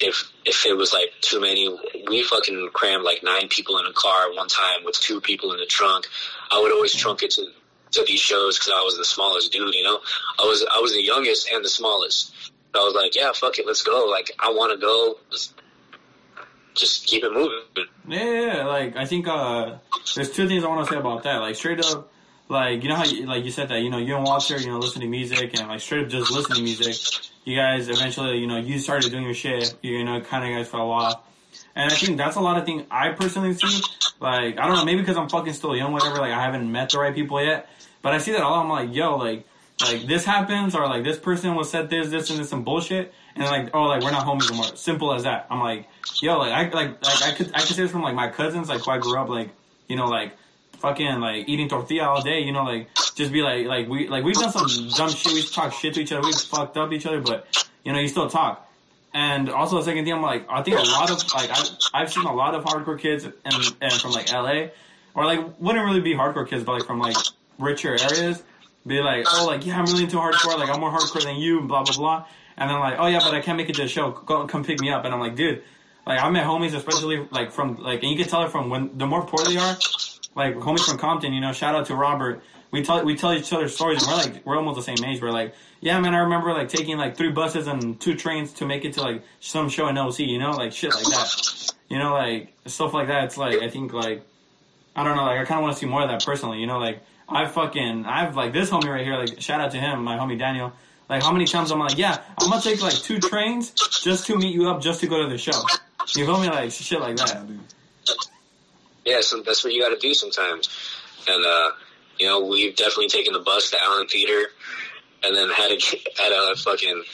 S3: if if it was like too many, we fucking crammed like nine people in a car one time with two people in the trunk. I would always trunk it to to these shows because I was the smallest dude. You know, I was I was the youngest and the smallest. I was like, yeah, fuck it, let's go. Like I want to go. Let's just keep it moving.
S1: Yeah, like I think uh there's two things I want to say about that. Like straight up, like you know how you, like you said that you know you and Walter you know listen to music and like straight up just listen to music. You guys eventually you know you started doing your shit. You know kind of guys fell off. And I think that's a lot of things I personally see. Like I don't know maybe because I'm fucking still young whatever. Like I haven't met the right people yet. But I see that a lot. I'm like yo like like this happens or like this person was said this, this, and this and bullshit, and like oh like we're not homies anymore. Simple as that. I'm like yo like I like like I could I could say this from like my cousins like who I grew up like you know like fucking like eating tortilla all day. You know like just be like like we like we've done some dumb shit. We talk shit to each other. We fucked up each other, but you know you still talk. And also the second thing, I'm like, I think a lot of like I've, I've seen a lot of hardcore kids and and from like LA, or like wouldn't really be hardcore kids, but like from like richer areas, be like, oh, like yeah, I'm really into hardcore, like I'm more hardcore than you, blah blah blah. And then like, oh yeah, but I can't make it to the show. Go come pick me up. And I'm like, dude, like I met homies, especially like from like, and you can tell it from when the more poor they are, like homies from Compton. You know, shout out to Robert. We tell we tell each other stories, and we're like we're almost the same age. We're like, yeah, man, I remember like taking like three buses and two trains to make it to like some show in LC. You know, like shit like that. You know, like stuff like that. It's like I think like I don't know, like I kind of want to see more of that personally. You know, like I fucking I've like this homie right here. Like shout out to him, my homie Daniel. Like how many times I'm like, yeah, I'm gonna take like two trains just to meet you up, just to go to the show. You feel me? Like shit like that. Dude.
S3: Yeah, so that's what you got to do sometimes. And uh, you know, we've definitely taken the bus to Allen Theater, and then had to had to fucking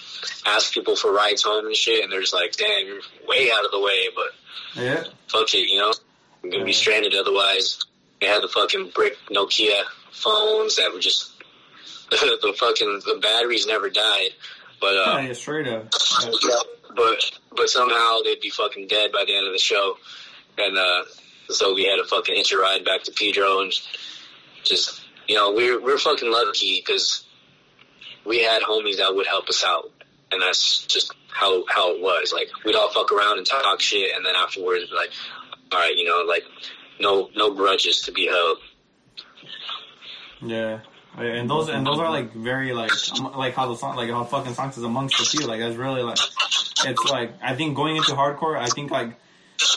S3: ask people for rides home and shit. And they're just like, "Damn, you're way out of the way," but
S1: Yeah.
S3: fuck it, you know, I'm gonna be stranded otherwise. They had the fucking brick Nokia phones that were just the fucking the batteries never died, but uh,
S1: Yeah, straight up. Yeah.
S3: but but somehow they'd be fucking dead by the end of the show, and uh, so we had to fucking hitch a ride back to Pedro and just you know we're we're fucking lucky because we had homies that would help us out, and that's just how how it was. Like we'd all fuck around and talk shit, and then afterwards, like, all right, you know, like no no grudges to be held.
S1: Yeah. And those and those are like very like like how the song like how fucking songs is amongst the few like that's really like it's like I think going into hardcore I think like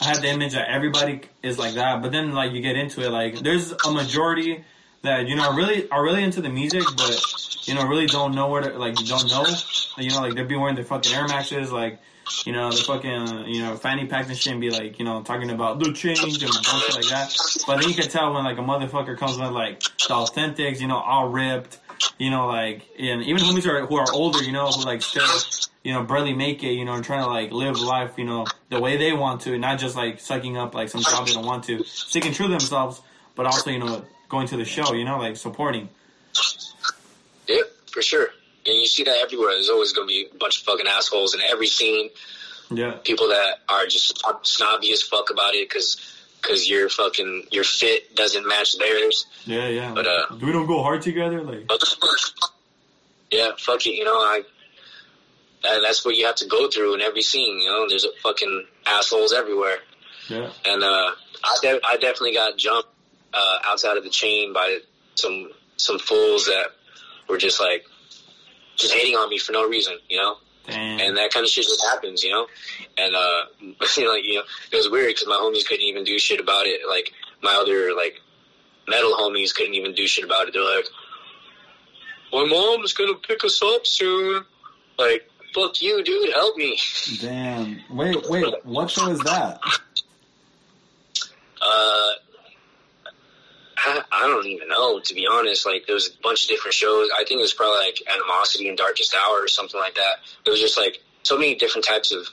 S1: I had the image that everybody is like that but then like you get into it like there's a majority that you know are really are really into the music but you know really don't know where to like don't know you know like they'll be wearing their fucking Air Maxes like you know the fucking you know fanny packs and shit and be like you know talking about the change and bullshit like that but then you can tell when like a motherfucker comes with like the authentics you know all ripped you know like and even homies who are, who are older you know who like still you know barely make it you know and trying to like live life you know the way they want to not just like sucking up like some job they don't want to sticking true to themselves but also you know going to the show you know like supporting
S3: Yep, for sure. And you see that everywhere. There's always gonna be a bunch of fucking assholes in every scene.
S1: yeah
S3: people that are just snobby as fuck about it because because your fucking your fit doesn't match theirs.
S1: yeah yeah
S3: But, uh,
S1: we don't go hard together like
S3: yeah, fuck it, you know I. And that's what you have to go through in every scene. You know, there's a fucking assholes everywhere,
S1: yeah
S3: and uh, I de- I definitely got jumped uh, outside of the chain by some some fools that were just like just hating on me for no reason. You know,
S1: Damn.
S3: and that kind of shit just happens, you know. And uh, you know, like, you know, it was weird because my homies couldn't even do shit about it. Like my other like metal homies couldn't even do shit about it. They're like, "My mom's gonna pick us up soon." Like, fuck you, dude. Help me.
S2: Damn. Wait, wait. What show is that?
S3: Uh, I, I don't even know to be honest. Like, there was a bunch of different shows. I think it was probably like Animosity and Darkest Hour or something like that. It was just like so many different types of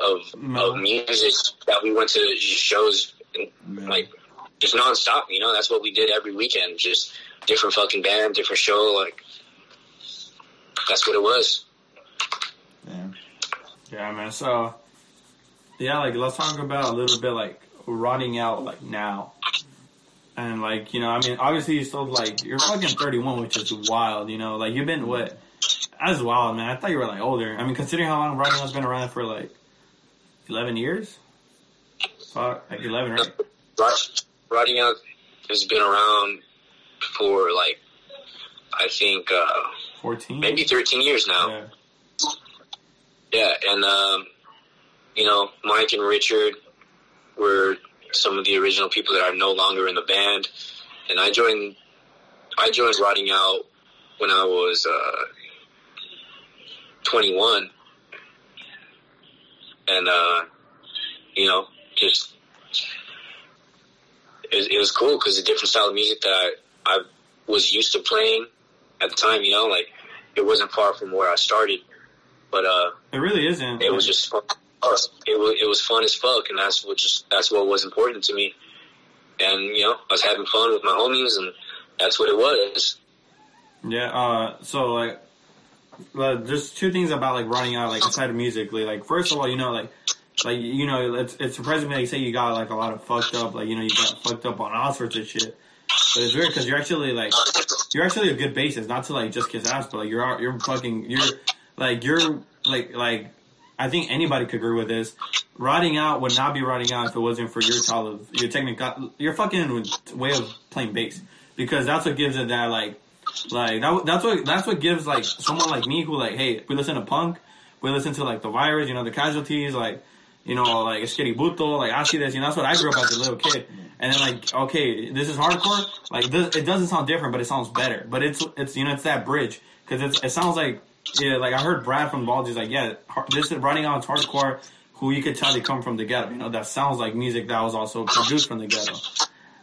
S3: of, of music that we went to shows and like just nonstop. You know, that's what we did every weekend. Just different fucking band, different show. Like that's what it was.
S2: Damn.
S1: Yeah, man. So, yeah, like let's talk about a little bit like rotting out like now, and like you know, I mean, obviously you still like you're fucking 31, which is wild. You know, like you've been what? That's wild, man. I thought you were like older. I mean, considering how long rotting out's been around for like 11 years. Fuck, like 11, right?
S3: Out has been around for like I think uh,
S1: 14.
S3: maybe 13 years now.
S1: Yeah.
S3: Yeah, and um, you know, Mike and Richard were some of the original people that are no longer in the band, and I joined. I joined Rotting Out when I was uh, 21, and uh, you know, just it was, it was cool because a different style of music that I, I was used to playing, at the time. You know, like it wasn't far from where I started, but uh,
S1: It really isn't.
S3: it was just fun. It was it was fun as fuck, and that's what just that's what was important to me. And you know, I was having fun with my homies, and that's what it was.
S1: Yeah. Uh. So like, uh, there's two things about like rotting out like aside of musically. Like first of all, you know like. Like you know, it's it's surprising me. Like say you got like a lot of fucked up, like you know, you got fucked up on all sorts of shit. But it's weird because you're actually like you're actually a good bassist. Not to like just kiss ass, but like you're you're fucking you're like you're like like I think anybody could agree with this. Rotting out would not be rotting out if it wasn't for your style of your technical your fucking way of playing bass. Because that's what gives it that like like that, that's what that's what gives like someone like me who like hey we listen to punk we listen to like the virus you know the casualties like you know like Skitty Buto like I see this you know that's what I grew up as a little kid. And then like okay this is hardcore like this, it doesn't sound different but it sounds better. But it's it's you know it's that bridge. Because it sounds like yeah like I heard Brad from Baldy's like yeah this is rotting out hardcore. Who you could tell they come from the ghetto you know? That sounds like music that was also produced from the ghetto.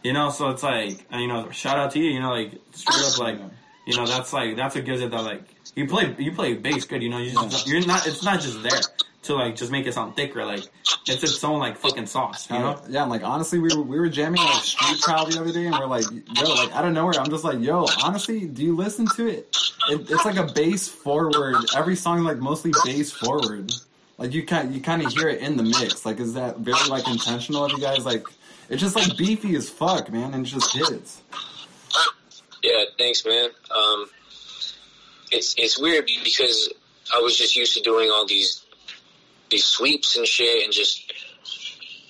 S1: You know so it's like you know shout out to you you know like straight up like you know that's like that's what gives it that like you play you play bass good you know you just, you're not it's not just there to like just make it sound thicker like it's its own like fucking sauce you know
S2: yeah, I'm like honestly, we were we were jamming like Street Prowl the other day, and we're like, yo, like out of nowhere, I'm just like, yo, honestly, do you listen to it? it it's like a bass forward. Every song like mostly bass forward. Like you kind you kind of hear it in the mix. Like is that very like intentional of you guys? Like it's just like beefy as fuck, man, and it just hits.
S3: Yeah, thanks, man. Um, it's it's weird because I was just used to doing all these these sweeps and shit, and just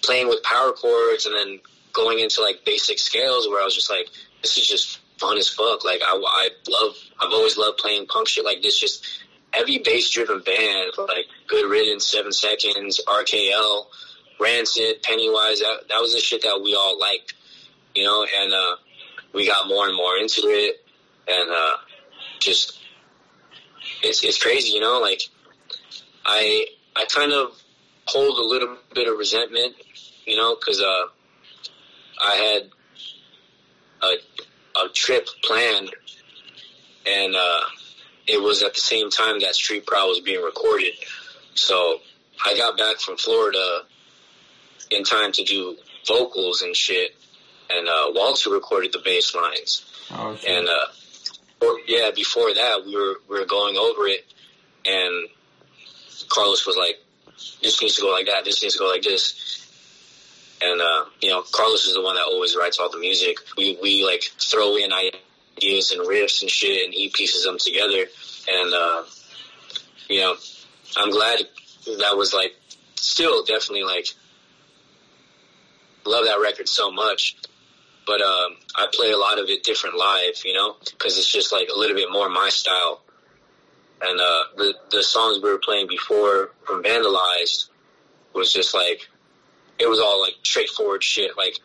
S3: playing with power chords, and then going into like basic scales where I was just like, this is just fun as fuck. Like I, I love, I've always loved playing punk shit like this. Just every bass driven band, like Good Riddance, Seven Seconds, RKL, Rancid, Pennywise. That that was the shit that we all liked, you know, and. uh we got more and more into it, and uh, just it's it's crazy, you know. Like I I kind of hold a little bit of resentment, you know, because uh, I had a a trip planned, and uh, it was at the same time that Street Prowl was being recorded, so I got back from Florida in time to do vocals and shit and uh, Walter recorded the bass lines.
S1: oh
S3: And uh, or- yeah, before that, we were we were going over it, and Carlos was like, "This needs to go like that. This needs to go like this." And uh, you know, Carlos is the one that always writes all the music. We we like throw in ideas and riffs and shit, and he pieces them together. And uh, you know, I'm glad that was like still definitely like love that record so much but um, I play a lot of it different live, you know, because it's just like a little bit more my style. And uh, the the songs we were playing before from Vandalized was just like it was all like straightforward shit, like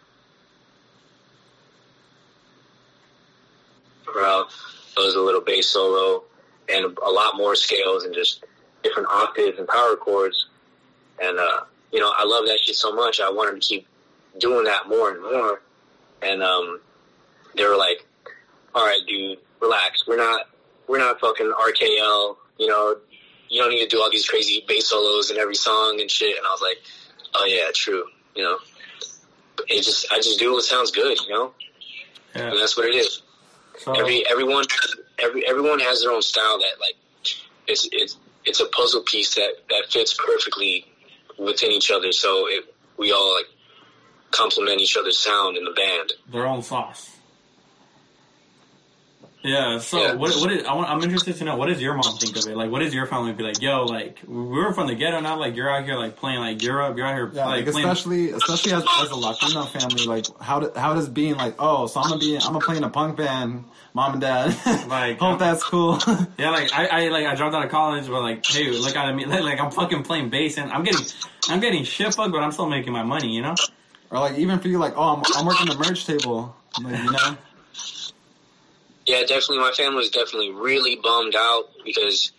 S3: bro, it was a little bass solo and a lot more scales and just different octaves and power chords. And uh, you know, I love that shit so much. I wanted to keep doing that more and more and um, they were like, "All right, dude, relax. We're not, we're not fucking RKL. You know, you don't need to do all these crazy bass solos in every song and shit." And I was like, "Oh yeah, true. You know, it just, I just do what sounds good. You know,
S1: yeah
S3: and that's what it is.
S1: so
S3: Every, everyone, every, everyone has their own style that like, it's, it's, it's a puzzle piece that that fits perfectly within each other. So it, we all like complement each other's sound in the band."
S1: their own sauce. Yeah. So
S3: Yeah.
S1: what? What is? I want, I'm interested to know what does your mom think of it? Like, what does your family be like? Yo, like we were from the ghetto now. Like you're out here like playing like Europe. You're out here
S2: Yeah,
S1: like,
S2: like
S1: playing.
S2: especially especially as, as a Latino family, like how do, how does being like, oh, so I'm gonna be I'm gonna play in a punk band, mom and dad,
S1: Like,
S2: hope um, that's cool.
S1: Yeah, like I, I like I dropped out of college, but like, hey, look at me, like, like I'm fucking playing bass and I'm getting, I'm getting shit fucked, but I'm still making my money, you know.
S2: Or like even for you, like, oh, I'm, I'm working the merch table, like, you know.
S3: Yeah, definitely. My family was definitely really bummed out because,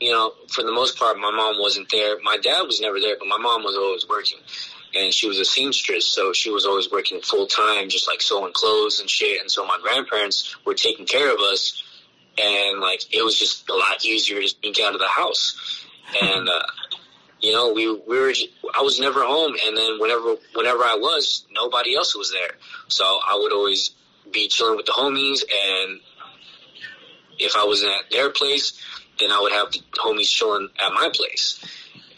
S3: you know, for the most part, my mom wasn't there. My dad was never there, but my mom was always working. And she was a seamstress, so she was always working full time, just like sewing clothes and shit. And so my grandparents were taking care of us and like it was just a lot easier to sneak out of the house. And uh, you know, we we were I was never home, and then whenever whenever I was, nobody else was there. So I would always be chilling with the homies, and if I wasn't at their place, then I would have the homies chilling at my place.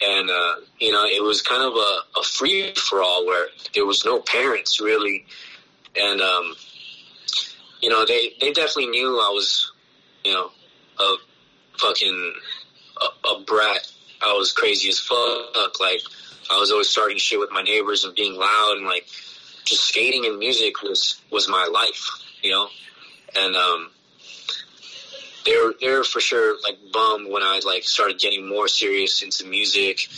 S3: And uh, you know, it was kind of a, a free for all where there was no parents really, and um, you know, they they definitely knew I was, you know, a fucking a, a brat. I was crazy as fuck. Like I was always starting shit with my neighbors and being loud and like just skating and music was was my life, you know. And um, they were they were for sure like bummed when I like started getting more serious into music.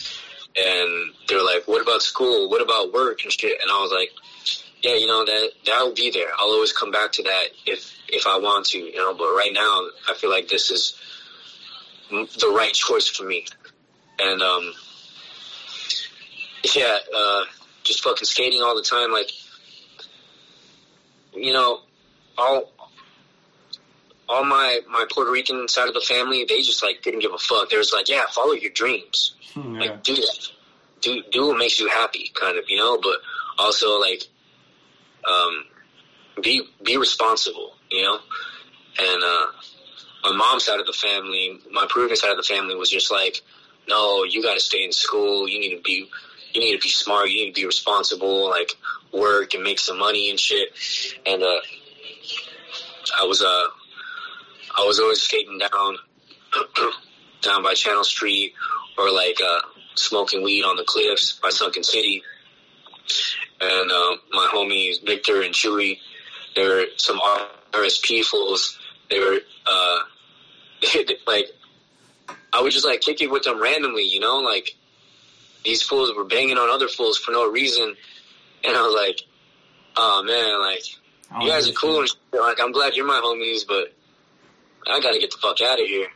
S3: And they're like, "What about school? What about work and shit?" And I was like, "Yeah, you know that that will be there. I'll always come back to that if if I want to, you know. But right now, I feel like this is the right choice for me." And um, yeah, uh, just fucking skating all the time. Like, you know, all all my my Puerto Rican side of the family, they just like didn't give a fuck. They was like, yeah, follow your dreams,
S1: Hmm, yeah.
S3: like do that, do do what makes you happy, kind of, you know. But also like, um, be be responsible, you know. And uh, my mom's side of the family, my Peruvian side of the family was just like, no, you got to stay in school. You need to be, you need to be smart. You need to be responsible. Like work and make some money and shit. And uh, I was uh, I was always skating down, down by Channel Street, or like uh, smoking weed on the cliffs by Sunken City. And uh, my homies Victor and Chewy, they were some RSP fools. They were uh, like I would just like kick it with them randomly, you know, like these fools were banging on other fools for no reason, and I was like, oh man, like
S1: I
S3: you guys are cool and like I'm glad you're my homies, but I gotta get the fuck out of here.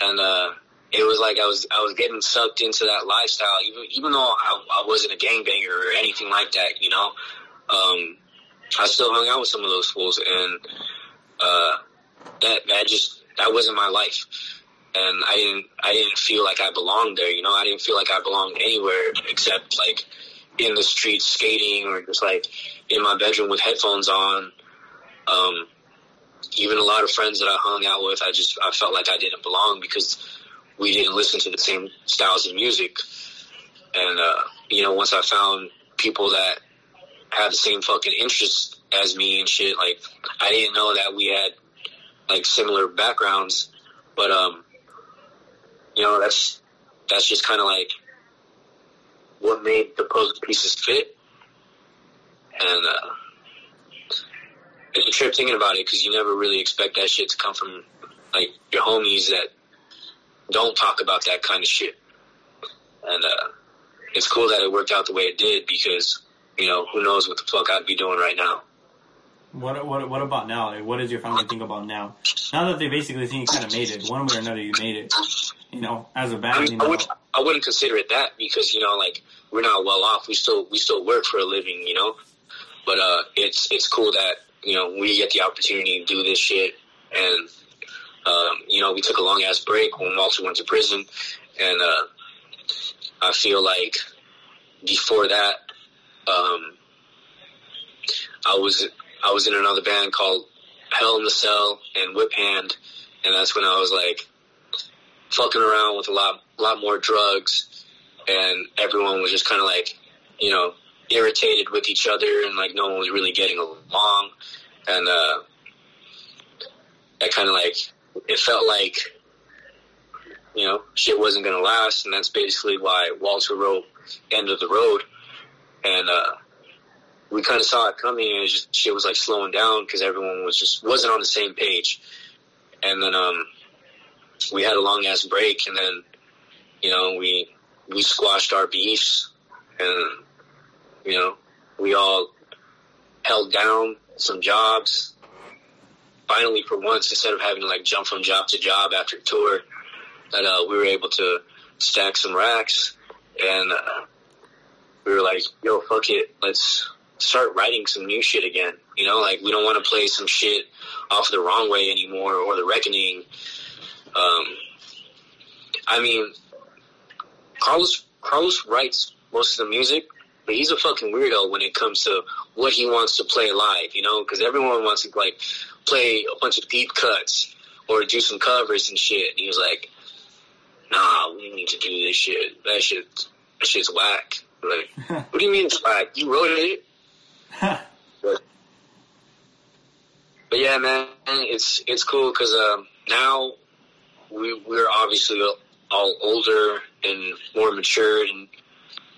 S3: And uh it was like I was I was getting sucked into that lifestyle, even even though I, I wasn't a gangbanger or anything like that, you know. Um, I still hung out with some of those fools, and uh, that that just that wasn't my life, and I didn't I didn't feel like I belonged there, you know. I didn't feel like I belonged anywhere except like in the streets skating or just like in my bedroom with headphones on. Um, even a lot of friends that I hung out with, I just I felt like I didn't belong because we didn't listen to the same styles of music. And uh, you know, once I found people that had the same fucking interests as me and shit, like I didn't know that we had like similar backgrounds, but um, you know, that's that's just kind of like what made the puzzle pieces fit, and uh, it's a trip thinking about it because you never really expect that shit to come from like your homies that don't talk about that kind of shit. And uh, it's cool that it worked out the way it did because you know who knows what the fuck I'd be doing right now.
S1: What what what about now? Like, what does your family think about now? Now that they basically think you kind of made it, one way or another, you made it. You know, as a band, you
S3: mean, I,
S1: know.
S3: would, I wouldn't consider it that because you know like we're not well off. We still we still work for a living, you know. But uh, it's it's cool that you know we get the opportunity to do this shit, and um, you know we took a long ass break when Walter went to prison, and uh, I feel like before that, um, I was I was in another band called Hell in the Cell and Whip Hand, and that's when I was like fucking around with a lot lot more drugs, and everyone was just kind of like, you know, irritated with each other, and like no one was really getting along, and uh, that kind of like it felt like you know shit wasn't gonna last, and that's basically why Walter wrote "End of the Road," and uh, we kind of saw it coming, and it just shit was like slowing down because everyone was just wasn't on the same page, and then um we had a long ass break, and then you know we we squashed our beefs, and you know we all held down some jobs. Finally, for once, instead of having to like jump from job to job after tour, that uh, we were able to stack some racks, and uh, we were like, "Yo, fuck it, let's start writing some new shit again. You know, like we don't want to play some shit off the wrong way anymore or the reckoning. Um, I mean, Carlos Carlos writes most of the music, but he's a fucking weirdo when it comes to what he wants to play live. You know, because everyone wants to like play a bunch of deep cuts or do some covers and shit. And he was like, "Nah, we need to do this shit. That shit, that shit's whack." Like, what do you mean it's whack? You wrote it. But, but yeah, man, it's it's cool because um, now we we're obviously all older and more matured, and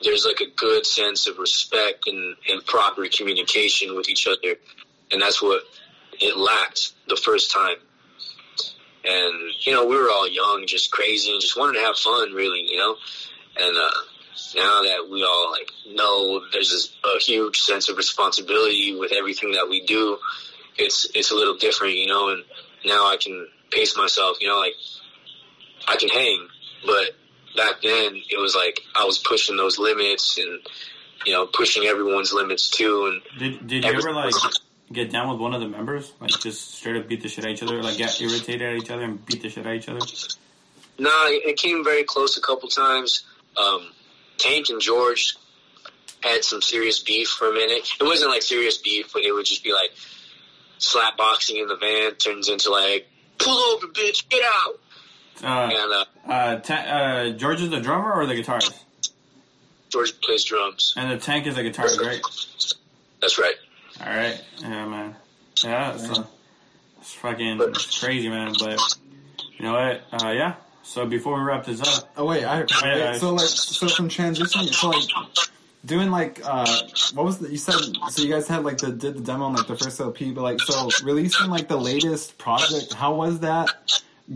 S3: there's like a good sense of respect and, and proper communication with each other, and that's what it lacked the first time. And you know, we were all young, just crazy, and just wanted to have fun, really, you know. And uh, now that we all like know there's this, a huge sense of responsibility with everything that we do, it's it's a little different, you know. And now I can pace myself, you know, like I can hang, but back then it was like I was pushing those limits and you know pushing everyone's limits too. And
S1: did did you ever like get down with one of the members, like just straight up beat the shit out of each other, like get irritated at each other and beat the shit out of each other?
S3: Nah, it came very close a couple times. Um, Tank and George had some serious beef for a minute. It wasn't like serious beef, but it would just be like slap boxing in the van turns into like pull over, bitch, get out.
S1: Uh, and, uh, uh, ta- uh, George is the drummer or the guitarist?
S3: George plays drums.
S1: And the tank is the guitarist, right?
S3: That's right.
S1: All right, yeah, man. Yeah, it's, uh, it's fucking crazy, man. But you know what? Uh, yeah. So before we wrap this up,
S2: oh wait, I wait, so like so from transitioning, so like doing like uh what was the you said so you guys had like the did the demo on like the first LP, but like so releasing like the latest project, how was that?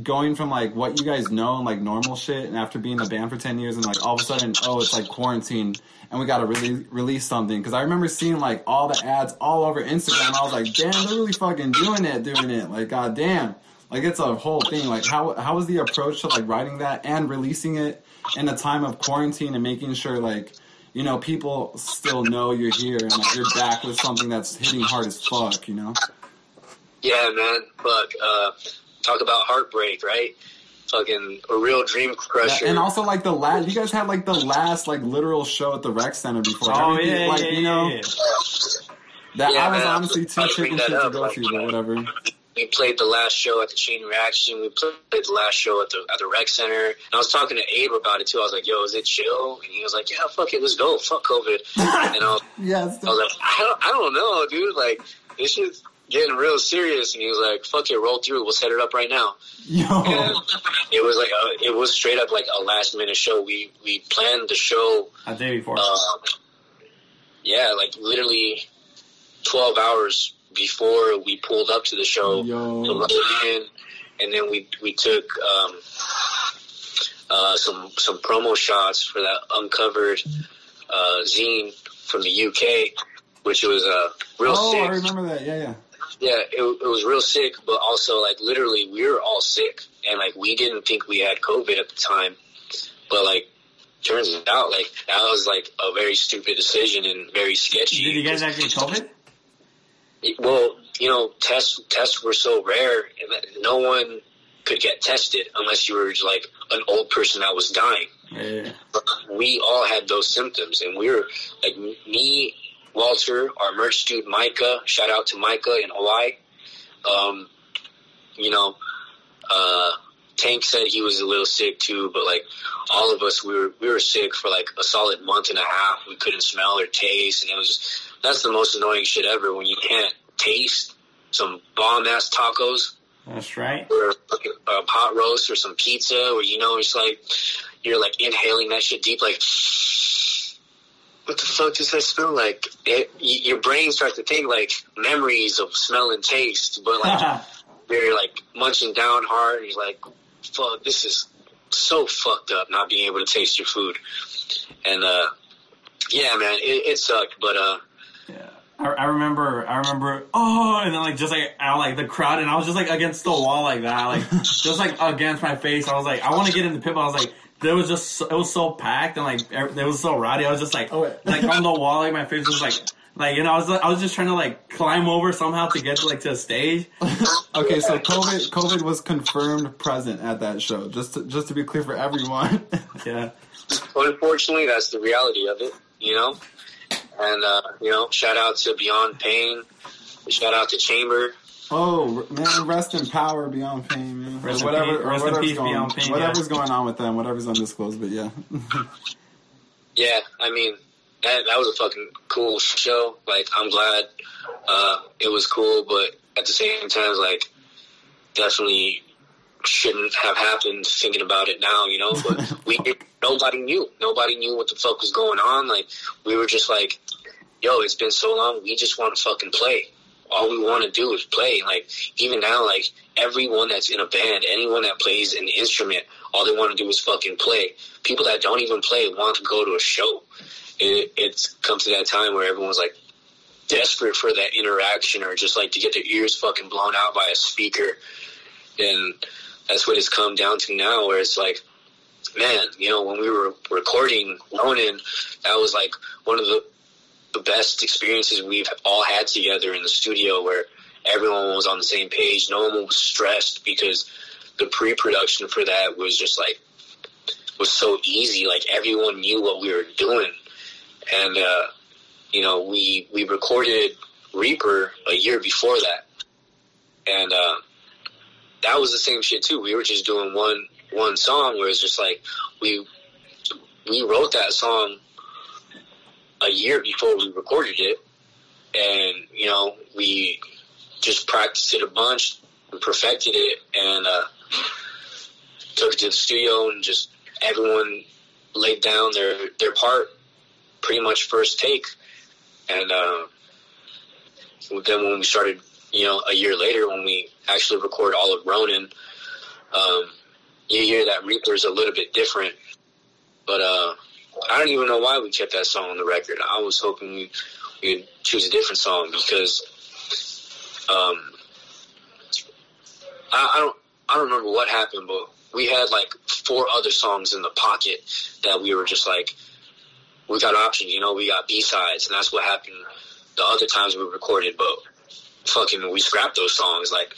S2: going from like what you guys know and like normal shit and after being in a band for 10 years and like all of a sudden oh it's like quarantine and we gotta really release something because i remember seeing like all the ads all over instagram i was like damn they're really fucking doing it doing it like god damn like it's a whole thing like how how was the approach to like writing that and releasing it in a time of quarantine and making sure like you know people still know you're here and like you're back with something that's hitting hard as fuck you know
S3: yeah man fuck uh talk about heartbreak, right? Fucking a real dream crusher.
S2: Yeah, and also like the last, you guys had like the last like literal show at the rec center before.
S1: Oh yeah,
S2: like
S1: yeah,
S2: you know,
S1: yeah,
S2: that
S3: Yeah,
S2: I was
S3: man,
S2: honestly too chicken shit to go
S3: like,
S2: to, but whatever.
S3: We played the last show at the Chain Reaction. We played the last show at the at the rec center. And I was talking to Abe about it too. I was like, "Yo, is it chill?" And he was like, "Yeah, fuck it, let's go. Fuck COVID." and I was,
S2: Yes.
S3: I was like, I don't, I don't know, dude. Like this shit's getting real serious. And he was like, "Fuck it, roll through. We'll set it up right now."
S2: Yo.
S3: And it was like a, it was straight up like a last minute show. We we planned the show
S1: A day before.
S3: um, yeah, like literally 12 hours before we pulled up to the show
S2: Yo.
S3: to London, and then we we took um, uh, some some promo shots for that uncovered uh, zine from the UK, which was uh, real
S2: Oh,
S3: sick.
S2: I remember that. Yeah, yeah.
S3: Yeah, it, it was real sick, but also like literally we were all sick, and like we didn't think we had COVID at the time, but like turns out like that was like a very stupid decision and very sketchy.
S1: Did you guys actually COVID?
S3: Well, you know, tests tests were so rare, and that no one could get tested unless you were like an old person that was dying.
S1: Yeah.
S3: We all had those symptoms, and we were like me, Walter, our merch dude Micah. Shout out to Micah in Hawaii. Um, you know, uh, Tank said he was a little sick too, but like all of us, we were we were sick for like a solid month and a half. We couldn't smell or taste, and it was that's the most annoying shit ever when you can't taste some bomb ass tacos
S1: That's right.
S3: or fucking, a pot roast or some pizza, or you know, it's like you're like inhaling that shit deep, like what the fuck does that smell like? It, y- your brain starts to think like memories of smell and taste, but like you're like munching down hard. And you're like, fuck, this is so fucked up not being able to taste your food. And uh, yeah, man, it, it sucked, but uh,
S1: Yeah. I, I remember, I remember, oh, and then like just like out like the crowd, and I was just like against the wall like that, like just like against my face. I was like, I want to get in the pit, but I was like, there was just so, it was so packed and like it was so rowdy. I was just like,
S2: Oh, wait.
S1: like on the wall, like my face was like Like you know, I was I was just trying to like climb over somehow to get to, like to a stage.
S2: okay, so COVID COVID was confirmed present at that show. Just to, just to be clear for everyone.
S1: Yeah.
S3: Unfortunately, that's the reality of it, you know. And uh, you know, shout out to Beyond Pain, shout out to Chamber.
S2: oh man, rest in power, Beyond Pain, man.
S1: Rest in
S2: whatever,
S1: peace-
S2: or
S1: rest in
S2: whatever's
S1: peace,
S2: going,
S1: Beyond Pain,
S2: Whatever's
S1: yeah.
S2: going on with them, whatever's undisclosed, but yeah.
S3: Yeah, I mean that that was a fucking cool show. Like I'm glad uh, it was cool, but at the same time, like definitely shouldn't have happened. Thinking about it now, you know, but we nobody knew. Nobody knew what the fuck was going on. Like we were just like, yo, it's been so long. We just want to fucking play. All we want to do is play. Like even now, like everyone that's in a band, anyone that plays an instrument, all they want to do is fucking play. People that don't even play want to go to a show. It, it's come to that time where everyone's like desperate for that interaction or just like to get their ears fucking blown out by a speaker. And that's what it's come down to now, where it's like, man, you know, when we were recording Ronin, that was like one of the the best experiences we've all had together in the studio where everyone was on the same page. No one was stressed because the pre-production for that was just like was so easy. Like everyone knew what we were doing, and uh, you know we we recorded Reaper a year before that, and uh, that was the same shit too. We were just doing one one song where it's just like we we wrote that song a year before we recorded it, and you know we just practiced it a bunch, and perfected it, and uh, took it to the studio, and just everyone laid down their their part pretty much first take, and uh, then when we started, you know, a year later when we actually record all of Ronin, um, you hear that Reaper's a little bit different, but uh, I don't even know why we kept that song on the record. I was hoping we we'd choose a different song because um, I, I don't I don't remember what happened, but we had like four other songs in the pocket that we were just like we got options, you know, we got B sides, and that's what happened the other times we recorded. But fucking, we scrapped those songs. Like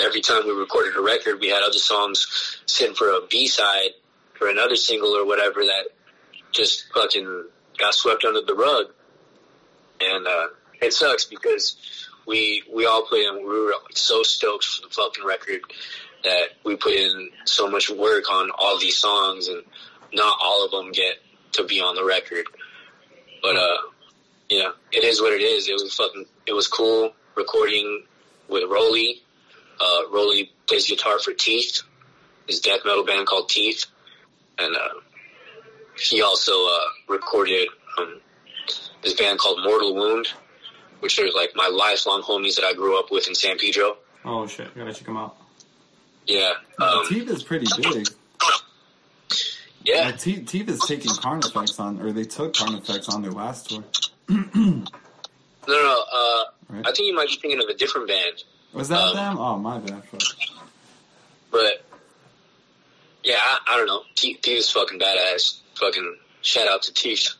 S3: every time we recorded a record, we had other songs sitting for a B side for another single or whatever that just fucking got swept under the rug. And uh, it sucks because we we all put in. We were so stoked for the fucking record that we put in so much work on all these songs, and not all of them get to be on the record. But uh, you know, it is what it is. It was fucking. It was cool recording with Rolly. Uh, Rolly plays guitar for Teeth, his death metal band called Teeth, and uh, he also uh, recorded um, this band called Mortal Wound, which are like my lifelong homies that I grew up with in San Pedro.
S1: Oh shit, gotta check them out.
S3: Yeah, um,
S2: Teeth is pretty big.
S3: yeah.
S2: Like, Teeth, Teeth is taking Carnifex on, or they took Carnifex on their last tour.
S3: No, no. Uh,
S2: Right.
S3: I think you might be thinking of a different band,
S2: Was that
S3: Um,
S2: them? Oh my bad. Fuck.
S3: but yeah, I, I don't know. Teeth, Teeth is fucking badass. Fucking shout out to Teeth.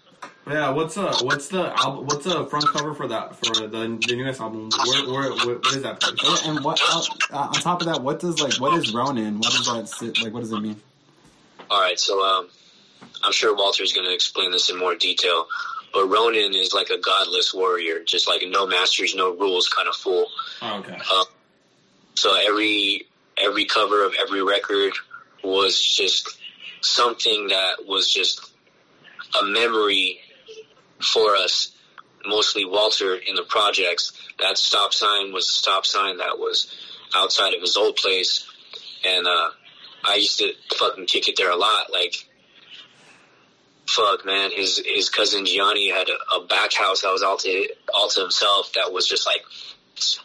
S1: Yeah, what's uh what's the album? What's the front cover for that for the the newest album? Where where, where what is that? Place?
S2: And what uh, uh, on top of that, what does like what is Ronin? What does that sit like? What does it mean?
S3: All right, so um, I'm sure Walter's going to explain this in more detail. But Ronin is like a godless warrior, just like no masters, no rules kind of fool.
S1: Oh, okay.
S3: Um, so every every cover of every record was just something that was just a memory for us. Mostly Walter in the projects. That stop sign was a stop sign that was outside of his old place, and uh, I used to fucking kick it there a lot. Like, fuck, man, his his cousin Gianni had a, a back house that was all to all to himself. That was just like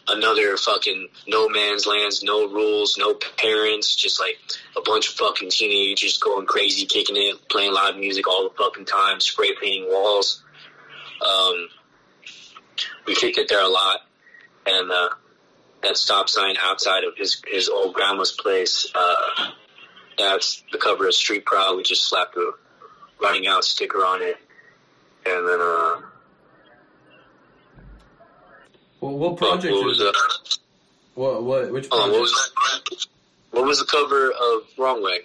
S3: another fucking no man's lands, no rules, no parents, just like a bunch of fucking teenagers going crazy, kicking it, playing live music all the fucking time, spray painting walls. Um, we kicked it there a lot, and uh, that stop sign outside of his his old grandma's place. Uh, that's the cover of Street Prowl. We just slapped a rotting out sticker on it, and then uh,
S1: Well, what
S3: uh,
S1: uh,
S3: What,
S1: project
S3: was
S1: it? What what which
S3: on,
S1: project?
S3: what was that? What was the cover of Wrong Way?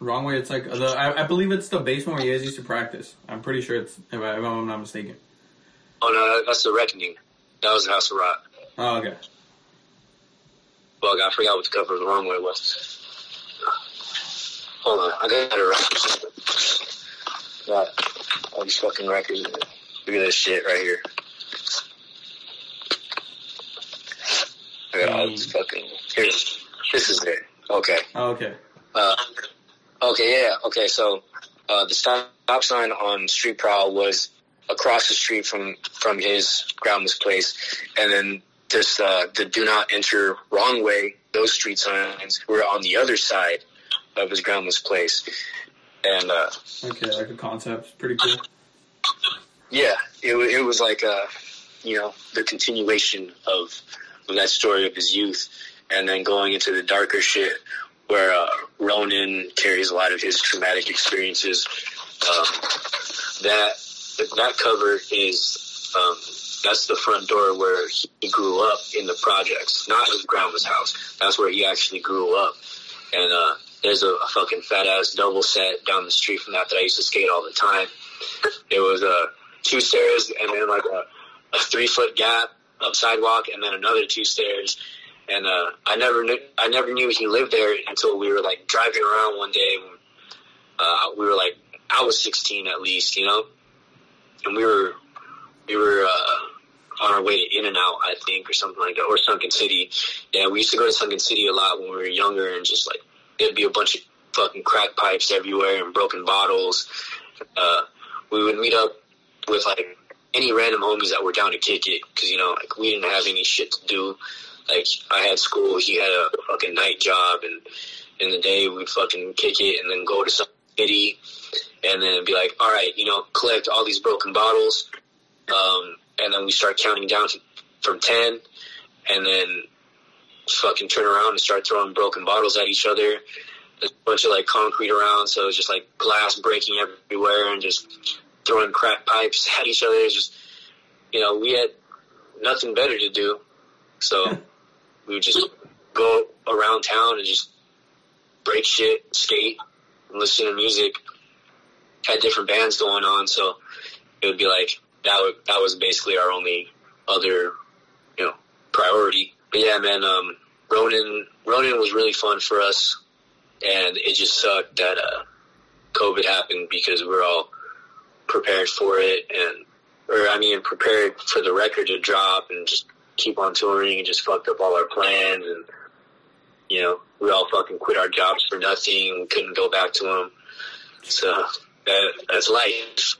S1: Wrong way. It's like the I, I believe it's the basement where you used to practice. I'm pretty sure it's if, I, if I'm not mistaken.
S3: Oh no, that's the Reckoning. That was House of Rock.
S1: Oh okay.
S3: Bug, I forgot what the cover of the Wrong Way was. Hold on, I got it right. Got all these fucking records. Look at this shit right here. I got all this fucking. Here, this is it. Okay.
S1: Oh, okay.
S3: Uh, okay, yeah, okay. So uh, the stop, stop sign on Street Prowl was across the street from from his groundless place, and then this uh, the Do Not Enter Wrong Way. Those street signs were on the other side of his groundless place, and uh,
S1: Okay, like a concept. Pretty cool.
S3: yeah, it, it was like uh, you know the continuation of, of that story of his youth, and then going into the darker shit where uh, Ronin carries a lot of his traumatic experiences. Um, that that cover is um, that's the front door where he grew up in the projects, not his grandma's house. That's where he actually grew up, and uh, there's a, a fucking fat ass double set down the street from that that I used to skate all the time. It was uh, two stairs and then like a, a three foot gap of sidewalk and then another two stairs. And uh, I never knew I never knew he lived there until we were like driving around one day. Uh, we were like I was 16 at least, you know, and we were we were uh, on our way to In and Out, I think, or something like that, or Sunken City. Yeah, we used to go to Sunken City a lot when we were younger, and just like there'd be a bunch of fucking crack pipes everywhere and broken bottles. Uh, we would meet up with like any random homies that were down to kick it because you know like we didn't have any shit to do. Like I had school, he had a fucking night job, and in the day we'd fucking kick it and then go to Sunken City and then be like, all right, you know, collect all these broken bottles, um, and then we start counting down to, from ten, and then fucking turn around and start throwing broken bottles at each other. There's a bunch of like concrete around, so it's just like glass breaking everywhere and just throwing crack pipes at each other. It's just, you know, we had nothing better to do, so we would just go around town and just break shit, skate, listen to music. Had different bands going on, so it would be like that. Would, that was basically our only other, you know, priority. But yeah, man, um, Ronin, Ronin was really fun for us, and it just sucked that uh, COVID happened because we're all prepared for it, and or I mean, prepared for the record to drop and just keep on touring, and just fucked up all our plans, and you know, we all fucking quit our jobs for nothing. We couldn't go back to them, so that, that's life.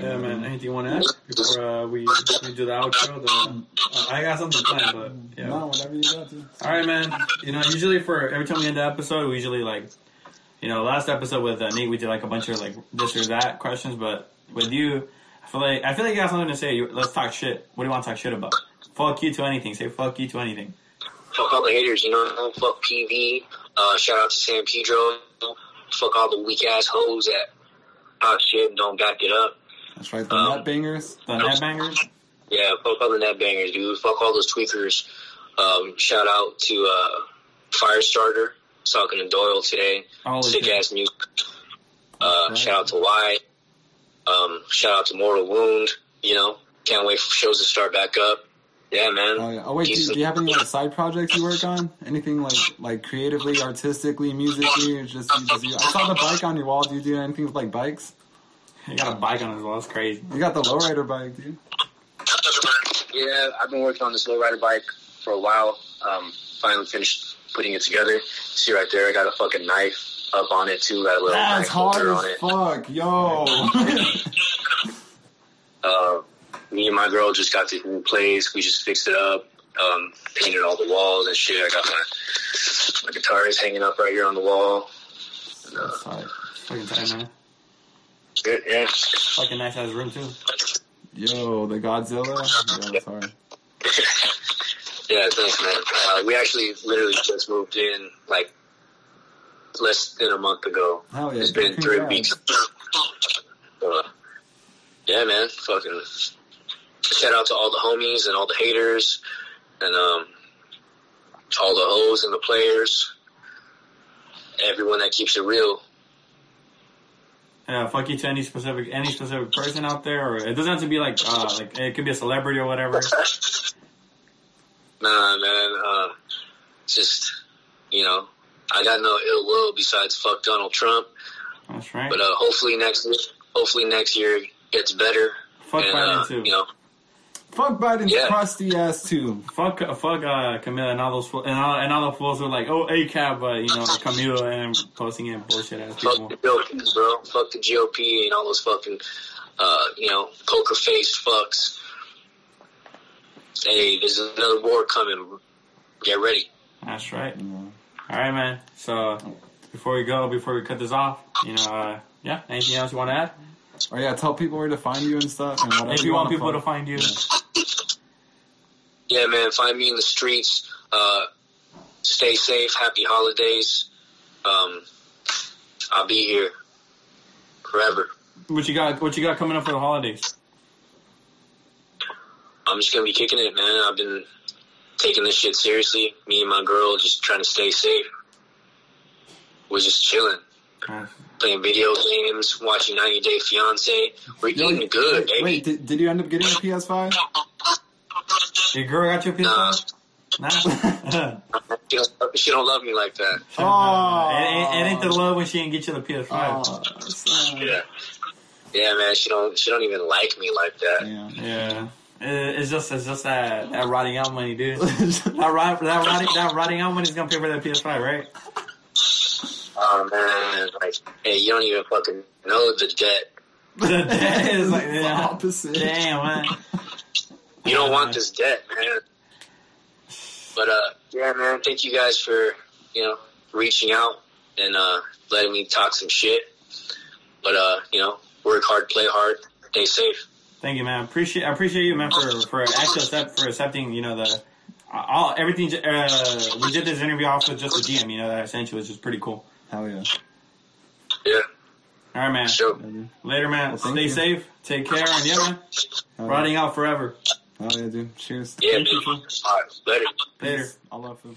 S1: Yeah, man. Anything you want to add before uh, we, we do the outro? The, uh, I got something planned, but yeah.
S2: No, whatever you got to.
S1: All right, man. You know, usually for every time we end the episode, we usually like, you know, last episode with uh, Nate, we did like a bunch of like this or that questions, but with you, I feel like I feel like you got something to say. You, let's talk shit. What do you want to talk shit about? Fuck you to anything. Say fuck you to anything.
S3: Fuck all the haters, you know. Fuck PV. Uh, shout out to San Pedro. Fuck all the weak ass hoes that talk shit and don't back it up.
S2: That's right, the
S3: Um,
S2: nut bangers.
S1: The net bangers.
S3: Yeah, fuck all the net bangers, dude. Fuck all those tweakers. Um, shout out to uh, Firestarter. Was talking to Doyle today.
S1: Holy
S3: Sick
S1: shit.
S3: ass music. Uh,
S2: Right.
S3: Shout out to Y. Um, shout out to Mortal Wound. You know, can't wait for shows to start back up. Yeah, man.
S2: Oh, yeah. oh wait, do, do you have any like side projects you work on? Anything like like creatively, artistically, musically, or just you just you? I saw the bike on your wall. Do you do anything with like bikes?
S1: He got a bike on his wall. That's crazy.
S2: You got the lowrider bike, dude.
S3: Yeah, I've been working on this lowrider bike for a while. Um, finally finished putting it together. See right there, I got a fucking knife up on it too. Got a little
S2: That's
S3: knife
S2: hard
S3: holder on it.
S2: fuck, yo.
S3: Uh, me and my girl just got the new place. We just fixed it up, um, painted all the walls and shit. I got my my guitar is hanging up right here on the wall. And, uh.
S1: Fucking tight, man.
S3: yeah, yeah.
S1: Fucking nice ass room too.
S2: Yo, the Godzilla. Yeah, hard.
S3: Yeah, thanks, man. Uh, we actually literally just moved in like less than a month ago.
S2: Hell yeah.
S3: It's been three weeks. Uh, yeah, man. Fucking shout out to all the homies and all the haters and um, all the hoes and the players, everyone that keeps it real.
S1: Yeah, fuck you to any specific any specific person out there, or it doesn't have to be like uh like it could be a celebrity or whatever.
S3: Nah, man. Uh, just you know, I got no ill will besides fuck Donald Trump.
S1: That's right.
S3: But uh, hopefully next hopefully next year gets better.
S1: Fuck
S3: and,
S1: Biden
S3: uh,
S1: too.
S3: You know,
S2: Fuck Biden's
S3: Yeah.
S2: crusty ass too.
S1: Fuck, fuck, uh, Kamala and all those fo- and all, and all the fools who are like, oh, ACAB, but you know, Kamala and posting in bullshit ass people.
S3: fuck the GOP, bro. Fuck the GOP and all those fucking uh, you know poker faced fucks. Hey, there's another war coming. Get ready.
S1: That's right. All right, man. So before we go, before we cut this off, you know, uh, yeah, anything else you want to add?
S2: Oh yeah, tell people where to find you and stuff. And
S1: If you want
S2: wanna
S1: people to find you,
S3: Yeah, man. Find me in the streets. Uh, stay safe. Happy holidays. Um, I'll be here forever.
S1: what you got? What you got coming up for the holidays?
S3: I'm just gonna be kicking it, man. I've been taking this shit seriously. Me and my girl just trying to stay safe. We're just chilling, playing video games, watching 90 Day Fiance. We're
S2: Yo,
S3: eating good,
S2: wait,
S3: baby.
S2: wait, did, did you end up getting a PS5?
S1: Your girl got your
S3: Nah,
S1: PS5? Nah.
S3: she don't, she don't love me like that.
S2: Oh,
S1: it, ain't, it ain't the love when she didn't get you the PS5.
S2: Oh.
S3: Yeah, yeah, man. She don't she don't even like me like that.
S2: Damn.
S1: Yeah. It- It's just it's just that that rotting out money, dude. that rot, that rotting that rotting out money's gonna pay for that PS5, right?
S3: Oh man, like, hey, you don't even fucking know the debt.
S1: The debt is like,
S2: The
S1: yeah.
S2: opposite.
S1: damn man.
S3: You don't want this debt, man. But uh, yeah, man. Thank you guys for you know reaching out and uh, letting me talk some shit. But uh, you know, work hard, play hard, stay safe.
S1: Thank you, man. Appreciate I appreciate you, man, for for actually accept, for accepting. You know the all everything. Uh, we did this interview off with just a DM. You know that I sent you, which is pretty cool.
S2: Hell yeah.
S3: Yeah,
S1: All right, man.
S3: sure.
S1: Later, man.
S2: Well,
S1: Stay
S2: you.
S1: safe. Take care, and yeah, man.
S2: Hell yeah.
S1: Rotting out forever.
S2: Hell yeah, dude. Cheers.
S3: Yeah,
S1: Thank you,
S3: man.
S1: fool.
S3: All right, later.
S1: Later.
S2: Peace. I love food.